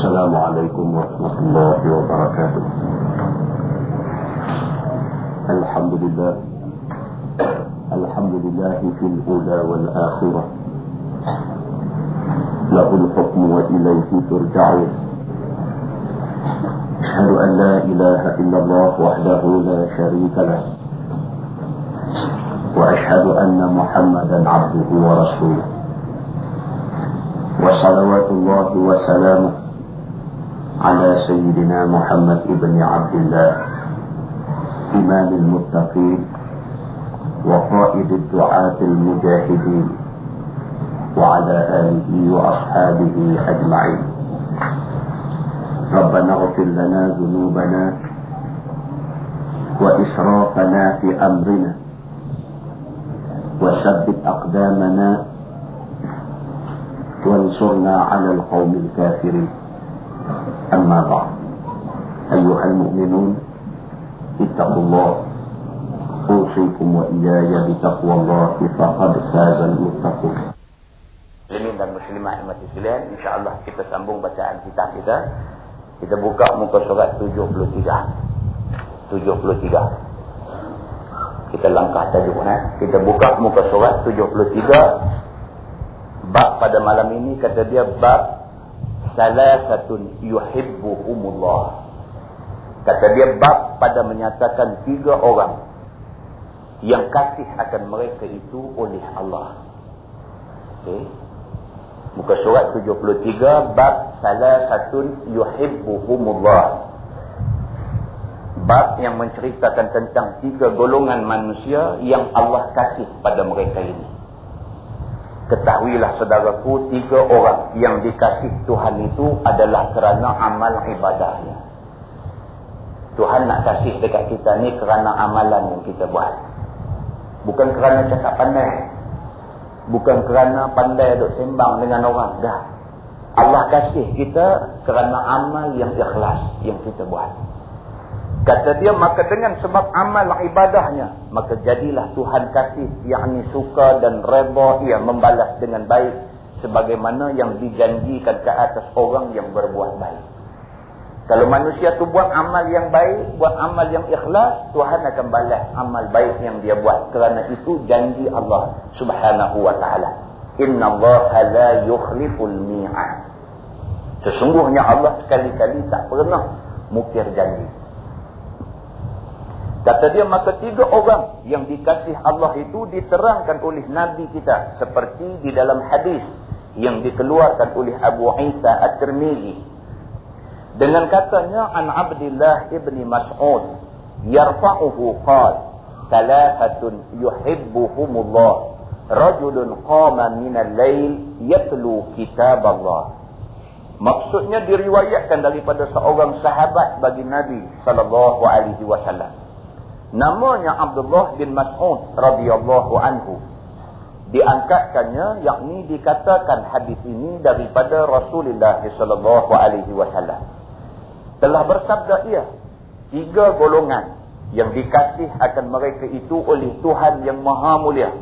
السلام عليكم ورحمة الله وبركاته. الحمد لله. الحمد لله في الأولى والآخرة. له الحكم وإليه ترجعون. أشهد أن لا إله إلا الله وحده لا شريك له. وأشهد أن محمدا عبده ورسوله. وصلوات الله وسلامه على سيدنا محمد بن عبد الله إمام المتقين وقائد الدعاة المجاهدين وعلى آله وأصحابه أجمعين. ربنا اغفر لنا ذنوبنا وإسرافنا في أمرنا وثبت أقدامنا وانصرنا على القوم الكافرين. أما بعد أيها المؤمنون اتقوا الله أوصيكم وإياي بتقوى الله فقد فاز المتقون Muslimin dan muslimah yang mati sekalian, insya-Allah kita sambung bacaan kitab kita. Kita buka muka surat 73. 73. Kita langkah tajuk eh. Kita buka muka surat 73. Bab pada malam ini kata dia bab salasatun yuhibbuhumullah. Kata dia bab pada menyatakan tiga orang yang kasih akan mereka itu oleh Allah. Okey. Muka surat 73 bab salah satu yuhibbuhumullah. Bab yang menceritakan tentang tiga golongan manusia yang Allah kasih pada mereka ini. Ketahuilah saudaraku, tiga orang yang dikasih Tuhan itu adalah kerana amal ibadahnya. Tuhan nak kasih dekat kita ni kerana amalan yang kita buat. Bukan kerana cakap pandai. Bukan kerana pandai duk sembang dengan orang. Dah. Allah kasih kita kerana amal yang ikhlas yang kita buat. Kata dia, maka dengan sebab amal ibadahnya, maka jadilah Tuhan kasih yakni suka dan reba ia membalas dengan baik sebagaimana yang dijanjikan ke atas orang yang berbuat baik. Kalau manusia tu buat amal yang baik, buat amal yang ikhlas, Tuhan akan balas amal baik yang dia buat. Kerana itu janji Allah subhanahu wa ta'ala. Inna Allah la yukhliful mi'ah. Sesungguhnya Allah sekali-kali tak pernah mukir janji. Kata dia, maka tiga orang yang dikasih Allah itu diterangkan oleh Nabi kita. Seperti di dalam hadis yang dikeluarkan oleh Abu Isa At-Tirmizi dengan katanya an Abdullah ibni Mas'ud yarfa'uhu qal thalathatun yuhibbuhumullah rajulun qama min al-lail yatlu kitab Allah maksudnya diriwayatkan daripada seorang sahabat bagi Nabi sallallahu alaihi wasallam namanya Abdullah bin Mas'ud radhiyallahu anhu. Diangkatkannya yakni dikatakan hadis ini daripada Rasulullah sallallahu alaihi wasallam. Telah bersabda ia tiga golongan yang dikasih akan mereka itu oleh Tuhan yang maha mulia.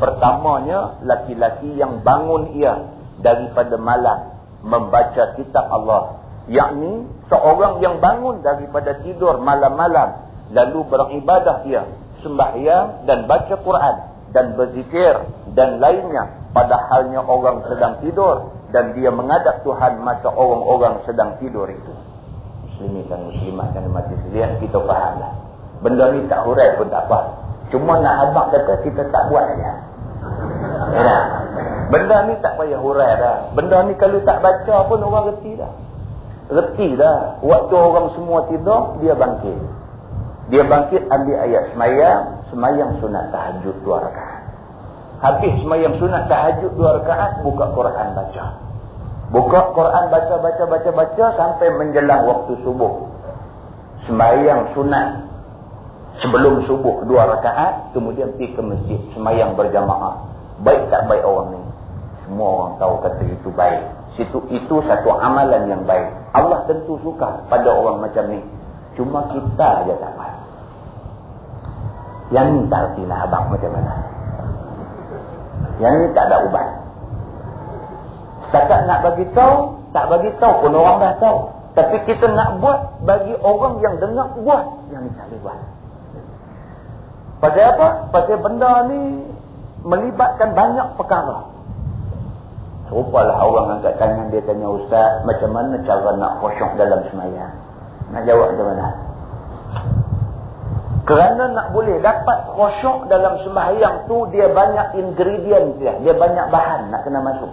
Pertamanya laki-laki yang bangun ia daripada malam membaca kitab Allah. Yakni seorang yang bangun daripada tidur malam-malam lalu beribadah ia sembahyang dan baca Quran dan berzikir dan lainnya. Padahalnya orang sedang tidur dan dia mengadap Tuhan masa orang-orang sedang tidur itu. Muslimin dan muslimat yang mati sekalian kita fahamlah benda ni tak hurai pun tak apa. Cuma nak abang kata kita tak buat saja ya. benda ni tak payah hurai dah. Benda ni kalau tak baca pun orang reti dah. Reti dah. Waktu orang semua tidur dia bangkit dia bangkit ambil ayat semayang semayang sunat tahajud dua rakaat habis semayang sunat tahajud dua rakaat buka Quran baca Buka Quran baca baca baca baca sampai menjelang waktu subuh. Sembahyang sunat sebelum subuh dua rakaat kemudian pergi ke masjid sembahyang berjamaah. Baik tak baik orang ni? Semua orang tahu kata itu baik. Situ itu satu amalan yang baik. Allah tentu suka pada orang macam ni. Cuma kita aja tak baik. Yang ni tak reti lah abang macam mana. Yang ni tak ada ubat Takkan nak bagi tahu, tak bagi tahu pun orang dah tahu. Tapi kita nak buat bagi orang yang dengar buat yang tak boleh buat. Pasal apa? Pasal benda ni melibatkan banyak perkara. Serupalah orang angkat tangan dia tanya Ustaz, macam mana cara nak khusyuk dalam semayang? Nak jawab macam mana? Kerana nak boleh dapat khusyuk dalam sembahyang tu dia banyak ingredient dia, dia banyak bahan nak kena masuk.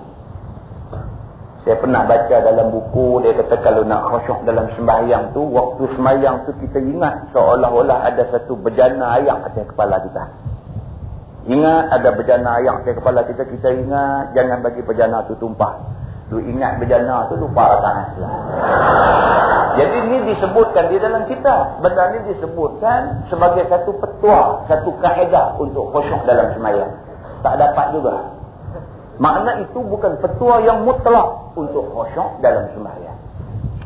Saya pernah baca dalam buku dia kata kalau nak khusyuk dalam sembahyang tu waktu sembahyang tu kita ingat seolah-olah ada satu bejana air atas kepala kita. Ingat ada bejana ayam ke kepala kita, kita ingat jangan bagi bejana tu tumpah. Lu ingat bejana tu lupa tangan. Jadi ini disebutkan di dalam kita. Benda ini disebutkan sebagai satu petua, satu kaedah untuk khusyuk dalam semayang. Tak dapat juga. Makna itu bukan petua yang mutlak untuk khusyuk dalam semayang.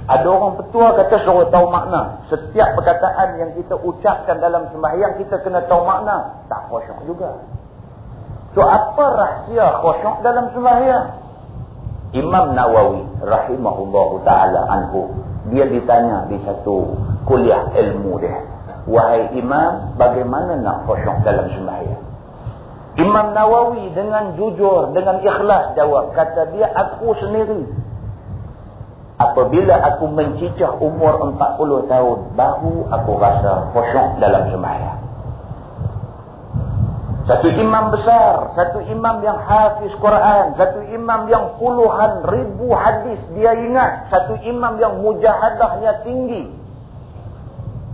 Ada orang petua kata suruh tahu makna. Setiap perkataan yang kita ucapkan dalam sembahyang kita kena tahu makna. Tak khusyuk juga. So apa rahsia khusyuk dalam sembahyang? Imam Nawawi rahimahullahu taala anhu dia ditanya di satu kuliah ilmu dia. Wahai imam, bagaimana nak khusyuk dalam sembahyang? Imam Nawawi dengan jujur, dengan ikhlas jawab, kata dia aku sendiri Apabila aku mencicah umur 40 tahun, baru aku rasa khusyuk dalam sembahyang. Satu imam besar, satu imam yang hafiz Quran, satu imam yang puluhan ribu hadis dia ingat, satu imam yang mujahadahnya tinggi.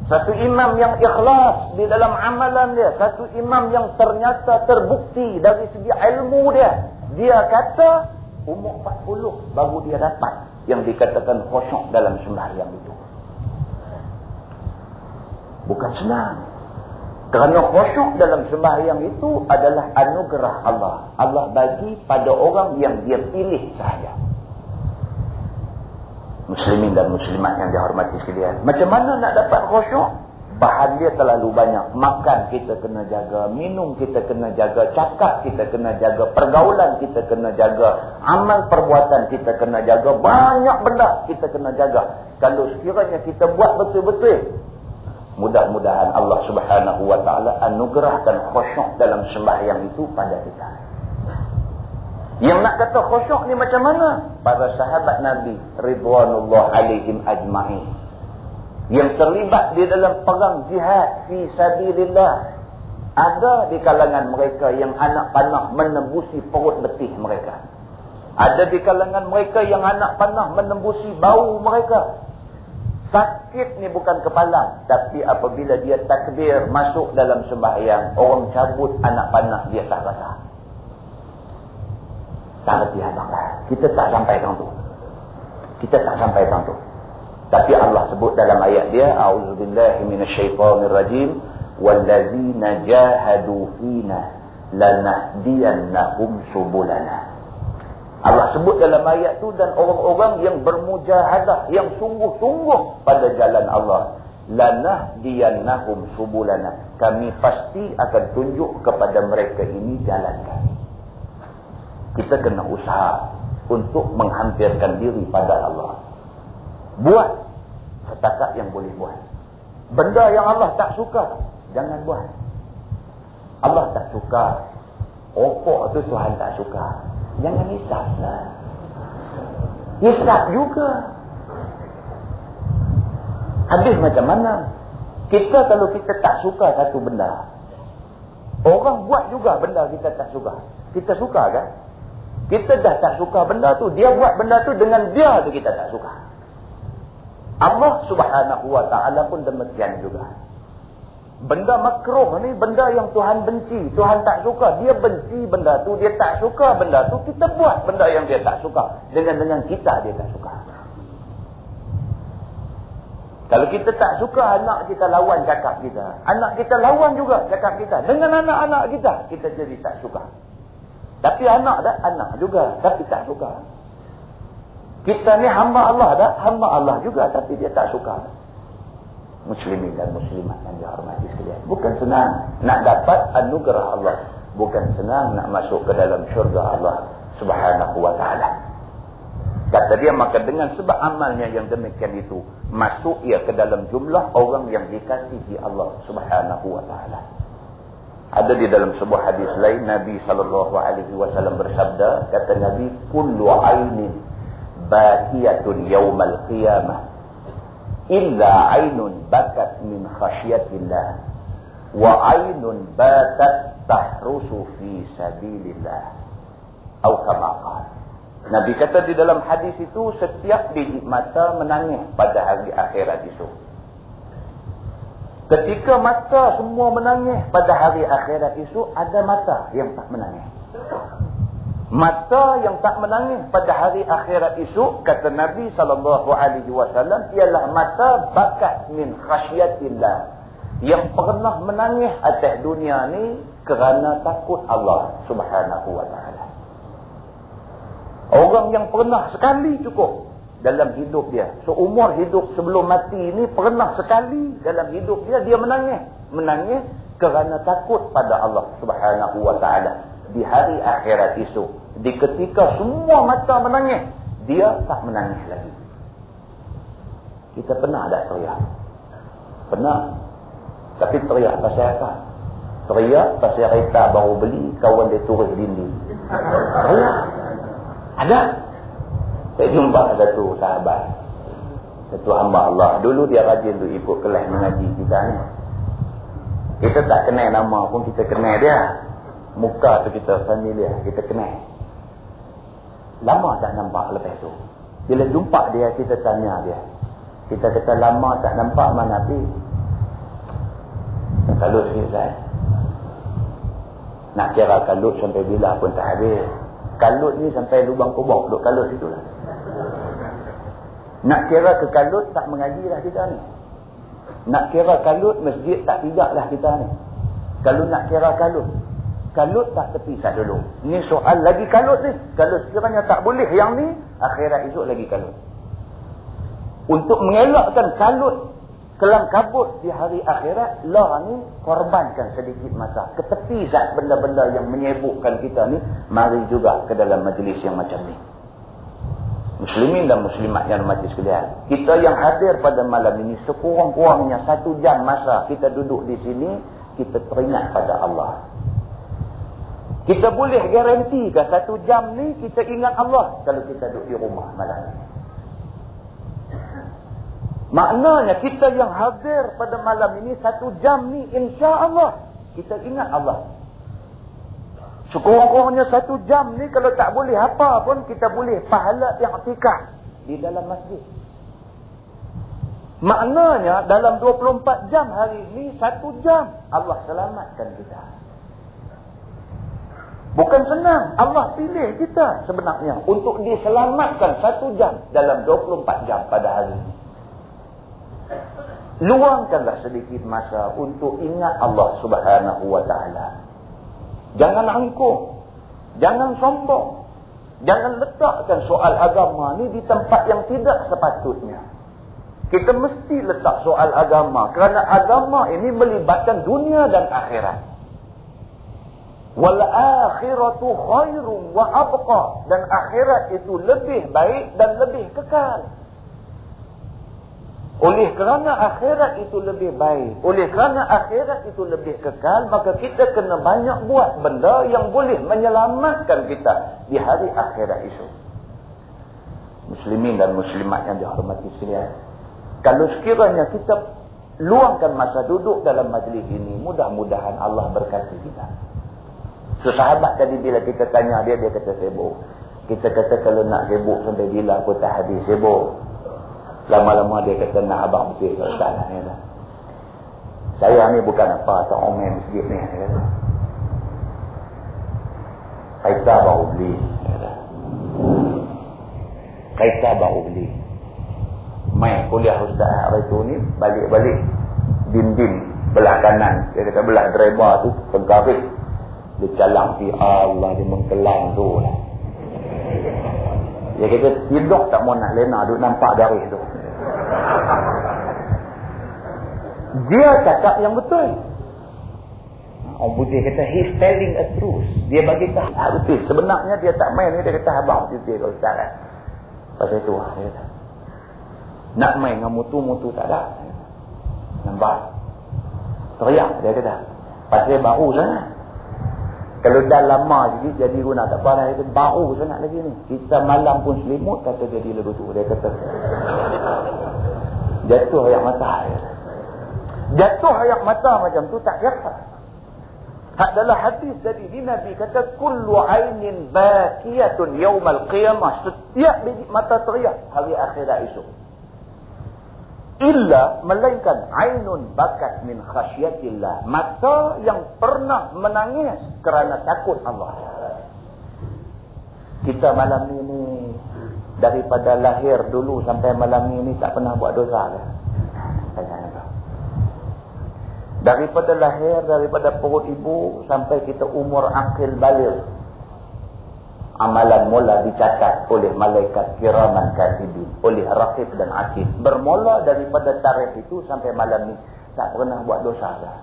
Satu imam yang ikhlas di dalam amalan dia, satu imam yang ternyata terbukti dari segi ilmu dia. Dia kata umur 40 baru dia dapat yang dikatakan khusyuk dalam sembahyang itu. Bukan senang. Kerana khusyuk dalam sembahyang itu adalah anugerah Allah. Allah bagi pada orang yang dia pilih sahaja. Muslimin dan muslimat yang dihormati sekalian. Macam mana nak dapat khusyuk? bahan dia terlalu banyak. Makan kita kena jaga, minum kita kena jaga, cakap kita kena jaga, pergaulan kita kena jaga, amal perbuatan kita kena jaga, banyak benda kita kena jaga. Kalau sekiranya kita buat betul-betul, mudah-mudahan Allah subhanahu wa ta'ala anugerahkan khusyuk dalam sembahyang itu pada kita. Yang nak kata khusyuk ni macam mana? Para sahabat Nabi, Ridwanullah alaihim ajma'in yang terlibat di dalam perang jihad fi sabilillah ada di kalangan mereka yang anak panah menembusi perut betih mereka ada di kalangan mereka yang anak panah menembusi bau mereka sakit ni bukan kepala tapi apabila dia takbir masuk dalam sembahyang orang cabut anak panah dia tak rasa. Tak reti abang kita tak sampai tu. Kita tak sampai tu. Tapi Allah sebut dalam ayat dia, A'udzubillahi minasyaitonirrajim, wallazina jahadu fina lanahdiyannahum subulana. Allah sebut dalam ayat tu dan orang-orang yang bermujahadah, yang sungguh-sungguh pada jalan Allah, lanahdiyannahum subulana. Kami pasti akan tunjuk kepada mereka ini jalan kami. Kita kena usaha untuk menghampirkan diri pada Allah. Buat setakat yang boleh buat. Benda yang Allah tak suka, jangan buat. Allah tak suka. Rokok tu Tuhan tak suka. Jangan hisap lah. Hisap juga. Habis macam mana? Kita kalau kita tak suka satu benda, orang buat juga benda kita tak suka. Kita suka kan? Kita dah tak suka benda tu. Dia buat benda tu dengan dia tu kita tak suka. Allah subhanahu wa ta'ala pun demikian juga. Benda makruh ni benda yang Tuhan benci. Tuhan tak suka. Dia benci benda tu. Dia tak suka benda tu. Kita buat benda yang dia tak suka. Dengan dengan kita dia tak suka. Kalau kita tak suka anak kita lawan cakap kita. Anak kita lawan juga cakap kita. Dengan anak-anak kita. Kita jadi tak suka. Tapi anak dah anak juga. Tapi tak suka. Kita ni hamba Allah dah, hamba Allah juga tapi dia tak suka. Muslimin dan muslimat yang dihormati sekalian. Bukan senang nak dapat anugerah Allah. Bukan senang nak masuk ke dalam syurga Allah subhanahu wa ta'ala. Kata dia maka dengan sebab amalnya yang demikian itu masuk ia ke dalam jumlah orang yang dikasihi Allah Subhanahu wa taala. Ada di dalam sebuah hadis lain Nabi sallallahu alaihi wasallam bersabda kata Nabi kullu ainin bakiyatun yaumal qiyamah illa ainun bakat min khasyatillah wa ainun batat tahrusu fi sabilillah atau kama Nabi kata di dalam hadis itu setiap biji mata menangis pada hari akhirat itu. Ketika mata semua menangis pada hari akhirat itu ada mata yang tak menangis. Mata yang tak menangis pada hari akhirat itu kata Nabi wasallam ialah mata bakat min khasyatillah yang pernah menangis atas dunia ni kerana takut Allah Subhanahu wa taala. Orang yang pernah sekali cukup dalam hidup dia. So umur hidup sebelum mati ini pernah sekali dalam hidup dia dia menangis. Menangis kerana takut pada Allah Subhanahu wa taala di hari akhirat itu. Di ketika semua mata menangis, dia tak menangis lagi. Kita pernah ada teriak. Pernah. Tapi teriak pasal apa? Teriak pasal kereta baru beli, kawan dia turun dinding. Teriak. Ada. Saya jumpa satu sahabat. Satu hamba Allah. Dulu dia rajin tu ikut kelas mengaji kita ni. Kita tak kenal nama pun kita kenal dia. Muka tu kita familiar. Kita kenal. Lama tak nampak lepas tu. Bila jumpa dia, kita tanya dia. Kita kata lama tak nampak mana Nabi. Kalut sikit saya. Nak kira kalut sampai bila pun tak habis kalut ni sampai lubang kubur duduk kalut situ lah nak kira ke kalut tak mengaji lah kita ni nak kira kalut masjid tak tidak lah kita ni kalau nak kira kalut kalut tak terpisah dulu. Ni soal lagi kalut ni. Kalau sekiranya tak boleh. Yang ni akhirat esok lagi kalut. Untuk mengelakkan kalut kelam kabut di hari akhirat lah ni korbankan sedikit masa. Ke tepi zat benda-benda yang menyebukkan kita ni mari juga ke dalam majlis yang macam ni. Muslimin dan muslimat yang mati sekalian. Kita yang hadir pada malam ini sekurang-kurangnya satu jam masa kita duduk di sini kita teringat pada Allah kita boleh garanti ke satu jam ni kita ingat Allah kalau kita duduk di rumah malam ini Maknanya kita yang hadir pada malam ini satu jam ni insya Allah kita ingat Allah. Sekurang-kurangnya satu jam ni kalau tak boleh apa pun kita boleh pahala yang tikah di dalam masjid. Maknanya dalam 24 jam hari ini satu jam Allah selamatkan kita. Bukan senang. Allah pilih kita sebenarnya untuk diselamatkan satu jam dalam 24 jam pada hari ini. Luangkanlah sedikit masa untuk ingat Allah subhanahu wa ta'ala. Jangan angkuh. Jangan sombong. Jangan letakkan soal agama ni di tempat yang tidak sepatutnya. Kita mesti letak soal agama. Kerana agama ini melibatkan dunia dan akhirat. Wal akhiratu khairum wa abqa. Dan akhirat itu lebih baik dan lebih kekal. Oleh kerana akhirat itu lebih baik. Oleh kerana akhirat itu lebih kekal. Maka kita kena banyak buat benda yang boleh menyelamatkan kita di hari akhirat itu. Muslimin dan muslimat yang dihormati sekalian. Kalau sekiranya kita luangkan masa duduk dalam majlis ini. Mudah-mudahan Allah berkati kita. Sesahabat tadi bila kita tanya dia, dia kata sibuk. Kita kata kalau nak sibuk sampai bila aku tak habis sibuk. Lama-lama dia kata nak abang betul ke Ustaz. Ya, saya ni bukan apa atau omen masjid ni. Ya, Kaita baru beli. Kaita baru beli. Main kuliah Ustaz hari tu ni balik-balik dim-dim belah kanan. Dia kata belah driver tu pengkarik. Dia calang si Allah dia mengkelang tu lah. Dia kata tidur tak mau nak lena duk nampak dari tu. Dia cakap yang betul. Orang putih kata, he's telling a truth. Dia bagi tahu. Ha, betul. Sebenarnya dia tak main. Dia kata, abang betul kalau sekarang. Pasal itu lah. Nak main dengan mutu-mutu tak ada. Nampak? Teriak dia kata. Pasal baru sangat. Kalau dah lama jadi jadi guna tak apa. Dia baru sangat lagi ni. Kita malam pun selimut kata jadi lagu tu. Dia kata. Jatuh ayak mata. Jatuh ayak mata macam tu tak kata. Adalah hadis dari Nabi kata kullu ainin bakiyatun yaumal qiyamah setiap biji mata teriak hari akhirat esok. Illa melainkan ainun bakat min khasyatillah mata yang pernah menangis kerana takut Allah. Kita malam ini daripada lahir dulu sampai malam ini tak pernah buat dosa? Tanya Daripada lahir, daripada perut ibu sampai kita umur akil balik. Amalan mula dicatat oleh malaikat kiraman katibin. Oleh rakib dan akid. Bermula daripada tarikh itu sampai malam ni. Tak pernah buat dosa dah.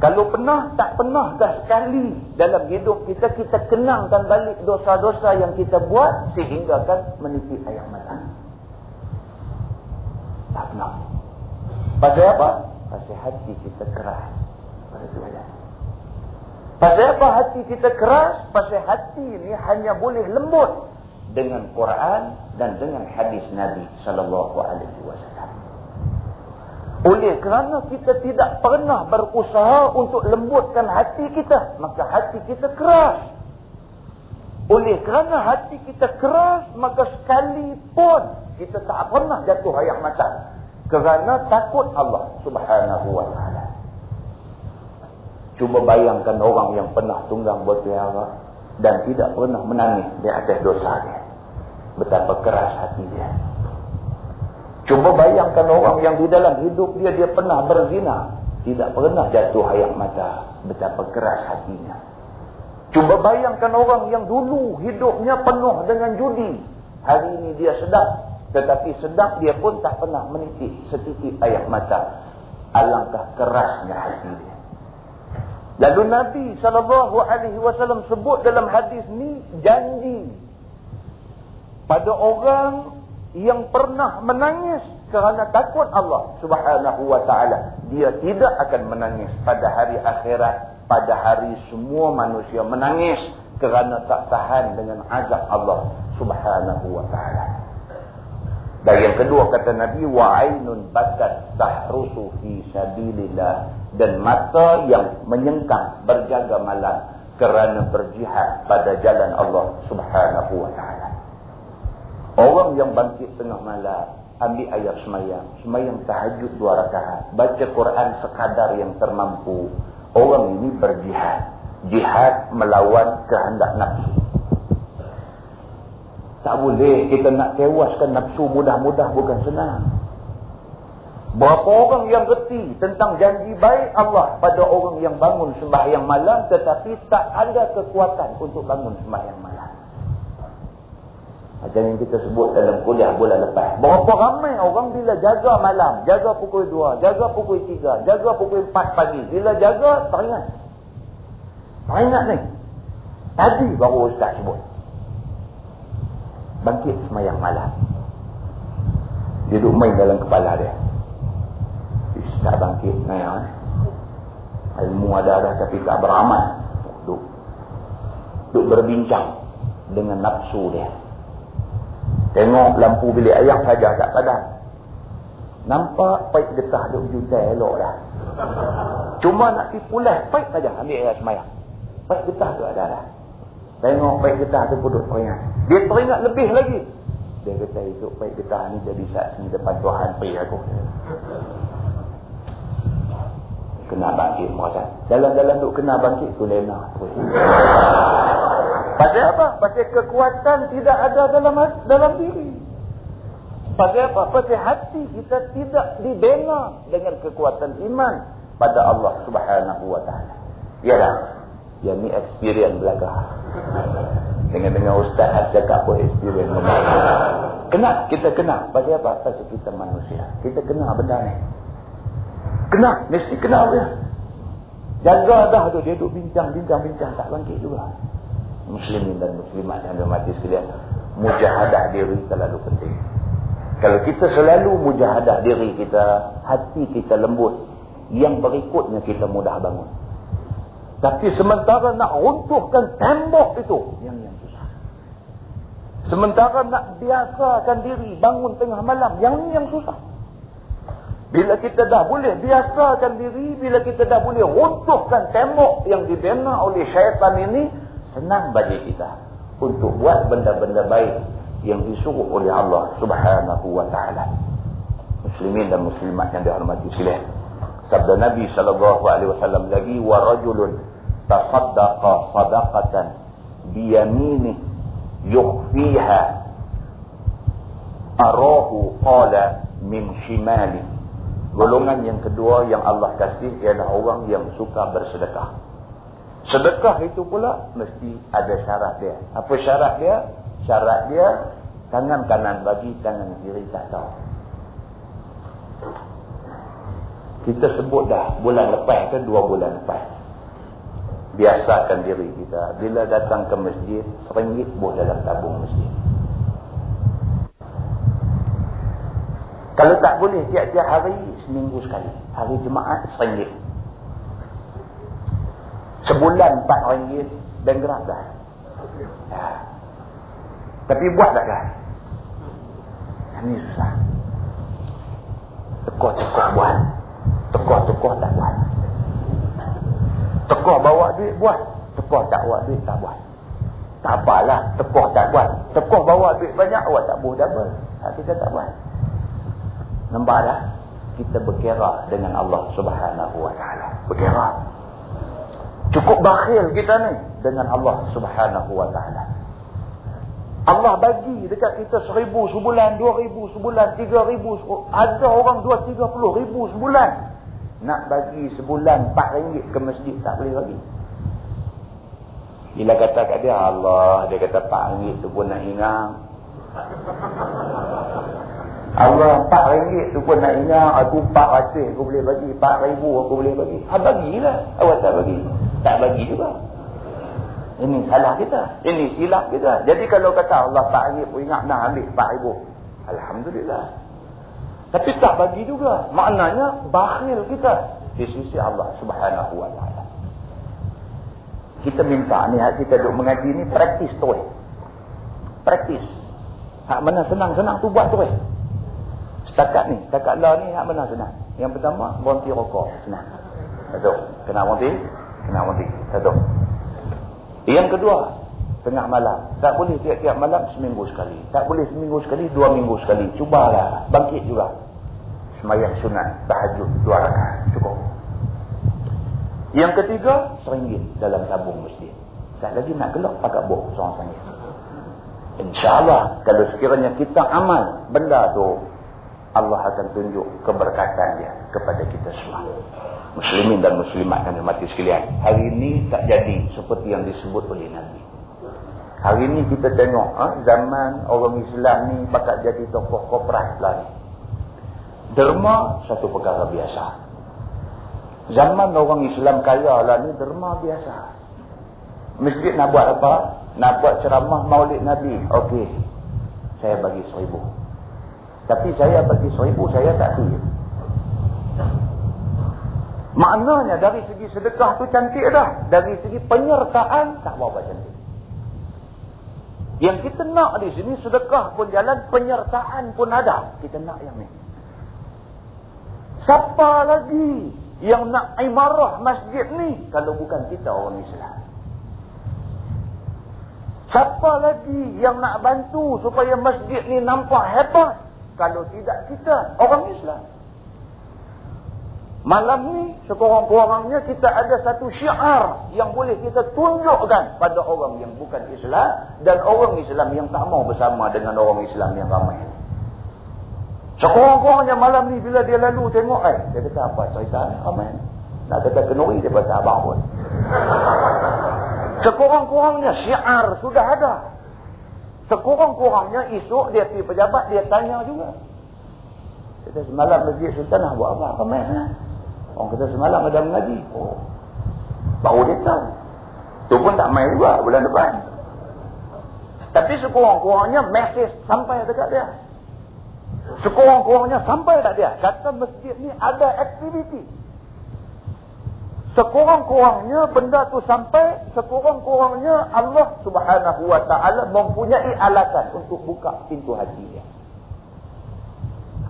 Kalau pernah, tak pernah dah sekali dalam hidup kita, kita kenangkan balik dosa-dosa yang kita buat sehingga kan meniti ayam mata. Tak pernah. Pasal apa? Pasal hati kita keras. Pasal apa hati kita keras? Pasal hati ini hanya boleh lembut dengan Quran dan dengan hadis Nabi sallallahu alaihi wasallam. Oleh kerana kita tidak pernah berusaha untuk lembutkan hati kita, maka hati kita keras. Oleh kerana hati kita keras, maka sekalipun kita tak pernah jatuh air mata kerana takut Allah subhanahu wa ta'ala. Cuba bayangkan orang yang pernah tunggang berpiara dan tidak pernah menangis di atas dosa dia. Betapa keras hati dia. Cuba bayangkan orang yang di dalam hidup dia, dia pernah berzina. Tidak pernah jatuh air mata. Betapa keras hatinya. Cuba bayangkan orang yang dulu hidupnya penuh dengan judi. Hari ini dia sedap tetapi sedap dia pun tak pernah menitik setitik air mata. Alangkah kerasnya hati dia. Lalu Nabi SAW sebut dalam hadis ni janji. Pada orang yang pernah menangis kerana takut Allah subhanahu wa ta'ala. Dia tidak akan menangis pada hari akhirat. Pada hari semua manusia menangis kerana tak tahan dengan azab Allah subhanahu wa ta'ala. Dan yang kedua kata Nabi wa ainun bakat tahrusu fi sabilillah dan mata yang menyengkang berjaga malam kerana berjihad pada jalan Allah Subhanahu wa taala. Orang yang bangkit tengah malam ambil ayat semayang, semayang tahajud dua rakaat, baca Quran sekadar yang termampu. Orang ini berjihad, jihad melawan kehendak nafsu. Tak boleh kita nak tewaskan nafsu mudah-mudah bukan senang. Berapa orang yang reti tentang janji baik Allah pada orang yang bangun sembahyang malam tetapi tak ada kekuatan untuk bangun sembahyang malam. Macam yang kita sebut dalam kuliah bulan lepas. Berapa ramai orang bila jaga malam, jaga pukul 2, jaga pukul 3, jaga pukul 4 pagi. Bila jaga, tak ingat. Tak ingat ni. Tadi baru Ustaz sebut bangkit semayang malam. Dia duduk main dalam kepala dia. Tak bangkit. Eh? Ilmu ada dah tapi tak beramal. Duduk. Duduk berbincang dengan nafsu dia. Tengok lampu bilik ayam saja tak padam. Nampak paik getah duduk jutai elok dah. Cuma nak pergi pulas, paik saja ambil air semayang. Paik getah tu ada dah. Tengok baik getah tu pun teringat. Dia teringat lebih lagi. Dia kata itu baik getah ni jadi saksi depan Tuhan pergi aku. Kena bangkit merasa. Dalam-dalam duk kena bangkit tu lena. Pasal apa? Pasal kekuatan tidak ada dalam dalam diri. Pasal apa? Pasal hati kita tidak dibina dengan kekuatan iman pada Allah subhanahu wa ta'ala. Yalah. Yang ni experience belakang. Dengan-dengan ustaz cakap pun experience. Kena, kita kena. Pasal apa? Pasal kita manusia. Kita kena benda ni. Kena, mesti kena dia. Jaga dah tu, dia duduk bincang, bincang, bincang. Tak bangkit juga. Muslimin dan muslimat yang ada mati sekalian. mujahadah diri terlalu penting. Kalau kita selalu mujahadah diri kita, hati kita lembut, yang berikutnya kita mudah bangun. Tapi sementara nak runtuhkan tembok itu, yang yang susah. Sementara nak biasakan diri bangun tengah malam, yang yang susah. Bila kita dah boleh biasakan diri, bila kita dah boleh runtuhkan tembok yang dibina oleh syaitan ini, senang bagi kita untuk buat benda-benda baik yang disuruh oleh Allah Subhanahu wa taala. Muslimin dan muslimat yang dihormati sekalian. Sabda Nabi sallallahu alaihi wasallam lagi wa rajulun tasaddaqa sadaqatan bi yukhfiha arahu qala min shimali. Golongan yang kedua yang Allah kasih ialah orang yang suka bersedekah. Sedekah itu pula mesti ada syarat dia. Apa syarat dia? Syarat dia tangan kanan bagi tangan kiri tak tahu. Kita sebut dah bulan lepas ke dua bulan lepas. Biasakan diri kita. Bila datang ke masjid, seringgit buh dalam tabung masjid. Kalau tak boleh tiap-tiap hari, seminggu sekali. Hari Jumaat, seringgit. Sebulan empat ringgit, dan gerak dah. Ya. Tapi buat tak kan? Ini susah. Tekor-tekor buat. Tekor-tekor tak buat. Tekor bawa duit buat. Tekor tak bawa duit tak buat. Tak apalah. Tekor tak buat. Tekor bawa duit banyak. Awak tak boleh double. Tak kita tak buat. Nampak tak? Kita berkira dengan Allah subhanahu wa ta'ala. Berkira. Cukup bakhil kita ni. Dengan Allah subhanahu wa ta'ala. Allah bagi dekat kita seribu sebulan, dua ribu sebulan, tiga ribu sebulan. Ada orang dua, tiga puluh ribu sebulan. Nak bagi sebulan empat ringgit ke masjid tak boleh bagi. Bila kata kat dia, Allah, dia kata empat ringgit tu pun nak ingat. Allah empat ringgit tu pun nak ingat. Aku empat ratus aku boleh bagi. Empat ribu aku boleh bagi. Ha, bagilah. Awak tak bagi. Tak bagi juga. Ini salah kita. Ini silap kita. Jadi kalau kata Allah tak ringgit pun ingat nak ambil 4 ribu. Alhamdulillah. Tapi tak bagi juga. Maknanya bakhil kita. Di sisi Allah subhanahu wa ta'ala. Kita minta ni kita duduk mengaji ni praktis tu. Praktis. Hak mana senang-senang tu buat tu. Setakat ni. Setakat lah ni hak mana senang. Yang pertama berhenti rokok. Senang. Satu. Kena berhenti. Kena berhenti. Satu. Yang kedua, tengah malam. Tak boleh tiap-tiap malam seminggu sekali. Tak boleh seminggu sekali, dua minggu sekali. Cubalah. Bangkit juga. Semayang sunat, tahajud, dua rakaat. Cukup. Yang ketiga, seringgit dalam tabung masjid. Tak lagi nak gelap pakai buah seorang sangit. InsyaAllah, kalau sekiranya kita amal benda tu, Allah akan tunjuk keberkatan dia kepada kita semua muslimin dan muslimat yang mati sekalian. Hari ini tak jadi seperti yang disebut oleh Nabi. Hari ini kita tengok ha, zaman orang Islam ni bakal jadi tokoh kopras lah ni. Derma satu perkara biasa. Zaman orang Islam kaya lah ni derma biasa. Masjid nak buat apa? Nak buat ceramah maulid Nabi. Okey. Saya bagi seribu. Tapi saya bagi seribu saya tak kira. Maknanya dari segi sedekah tu cantik dah. Dari segi penyertaan tak berapa cantik. Yang kita nak di sini sedekah pun jalan, penyertaan pun ada. Kita nak yang ni. Siapa lagi yang nak imarah masjid ni kalau bukan kita orang Islam? Siapa lagi yang nak bantu supaya masjid ni nampak hebat kalau tidak kita orang Islam? Malam ni sekurang-kurangnya kita ada satu syiar yang boleh kita tunjukkan pada orang yang bukan Islam dan orang Islam yang tak mau bersama dengan orang Islam yang ramai. Sekurang-kurangnya malam ni bila dia lalu tengok eh dia kata apa cerita ni ramai. Nak kata kenuri dia bahasa abang pun. Sekurang-kurangnya syiar sudah ada. Sekurang-kurangnya esok dia pergi pejabat dia tanya juga. Kita semalam masjid sultan nak buat apa? Ramai lah. Orang kata semalam ada mengaji. Oh. Baru dia tahu. Tu pun tak main juga bulan depan. Tapi sekurang-kurangnya mesej sampai dekat dia. Sekurang-kurangnya sampai tak dia. Kata masjid ni ada aktiviti. Sekurang-kurangnya benda tu sampai, sekurang-kurangnya Allah subhanahu wa ta'ala mempunyai alasan untuk buka pintu hati dia.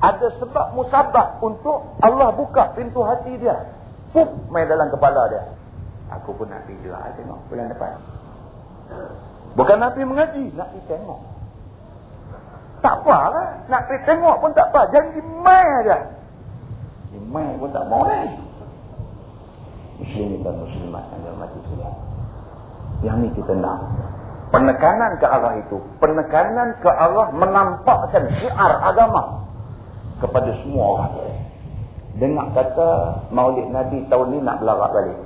Ada sebab musabah untuk Allah buka pintu hati dia. Pup, main dalam kepala dia. Aku pun nak pergi juga tengok bulan depan. Bukan nak pergi mengaji, nak pergi tengok. Tak apa lah. Nak pergi tengok pun tak apa. Janji main aja. Main pun tak eh. Muslim dan muslimat yang mati sekalian. Yang ni kita nak. Penekanan ke arah itu. Penekanan ke arah menampakkan syiar agama. Kepada semua orang. Dengar kata maulid Nabi tahun ni nak belarak balik.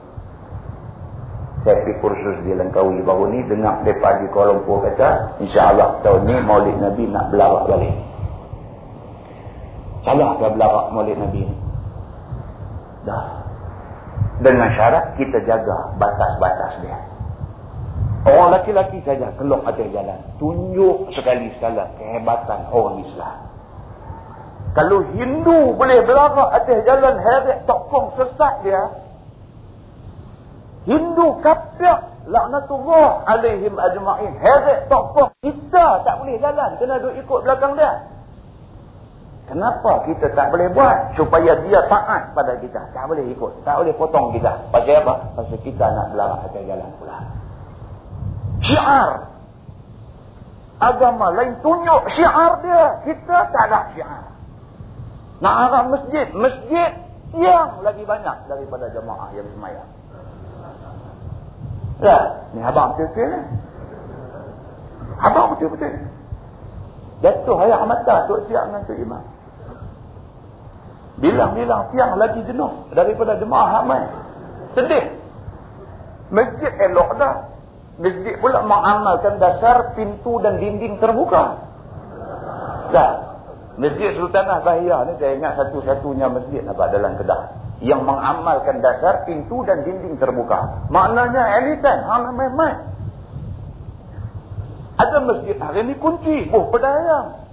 Saya pergi kursus di Langkawi baru ni. Dengar mereka di Kuala Lumpur kata. InsyaAllah tahun ni maulid Nabi nak belarak balik. Salah ke belarak maulid Nabi ni? Dah. Dengan syarat kita jaga batas-batas dia. Orang laki-laki saja keluar atas jalan. Tunjuk sekali-sekala kehebatan orang Islam. Kalau Hindu boleh berlarak atas jalan heret tokong sesat dia. Hindu kafir laknatullah alaihim ajma'in. Heret tokong kita tak boleh jalan. Kena duduk ikut belakang dia. Kenapa kita tak boleh buat supaya dia taat pada kita? Tak boleh ikut. Tak boleh potong kita. Pasal apa? Pasal kita nak berlarak atas jalan pula. Syiar. Agama lain tunjuk syiar dia. Kita tak ada syiar. Nak arah masjid. Masjid yang lagi banyak daripada jemaah yang semayang. Ya, ni abang betul-betul ni. Abang betul-betul. Jatuh ayah mata Tok Siap dengan Tok Imam. Bilang-bilang tiang lagi jenuh daripada jemaah ramai. Sedih. Masjid elok dah. Masjid pula mengamalkan dasar pintu dan dinding terbuka. Dah. Masjid Sultanah Bahia ni saya ingat satu-satunya masjid apa dalam Kedah. Yang mengamalkan dasar pintu dan dinding terbuka. Maknanya anytime. Ha, main-main. Ada masjid hari ni kunci. Buh pedayang.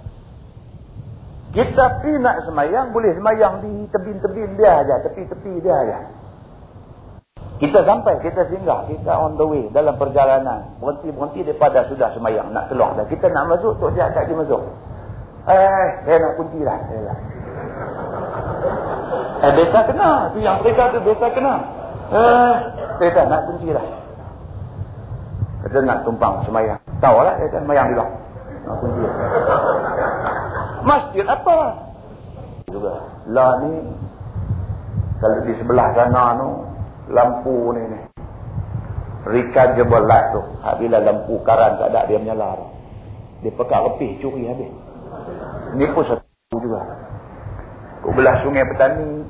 Kita pergi nak semayang, boleh semayang di tebing-tebing dia aja, tepi-tepi dia aja. Kita sampai, kita singgah, kita on the way dalam perjalanan. Berhenti-berhenti daripada sudah semayang, nak keluar dah. Kita nak masuk, Tok Siap tak masuk. Eh, saya nak kunci lah. lah. Eh, biasa kena. Tu yang mereka tu biasa kena. Eh, saya nak kunci lah. Kita nak tumpang semayang. Tahu lah, saya tak semayang dulu. Nak kunci lah. Masjid apa? Juga. Lah ni. Kalau di sebelah sana tu. Lampu ni ni. Rechargeable light tu. Bila lampu karan tak ada dia menyala. Dia pekat lebih curi habis. Ni pun satu juga. Ku belah sungai petani.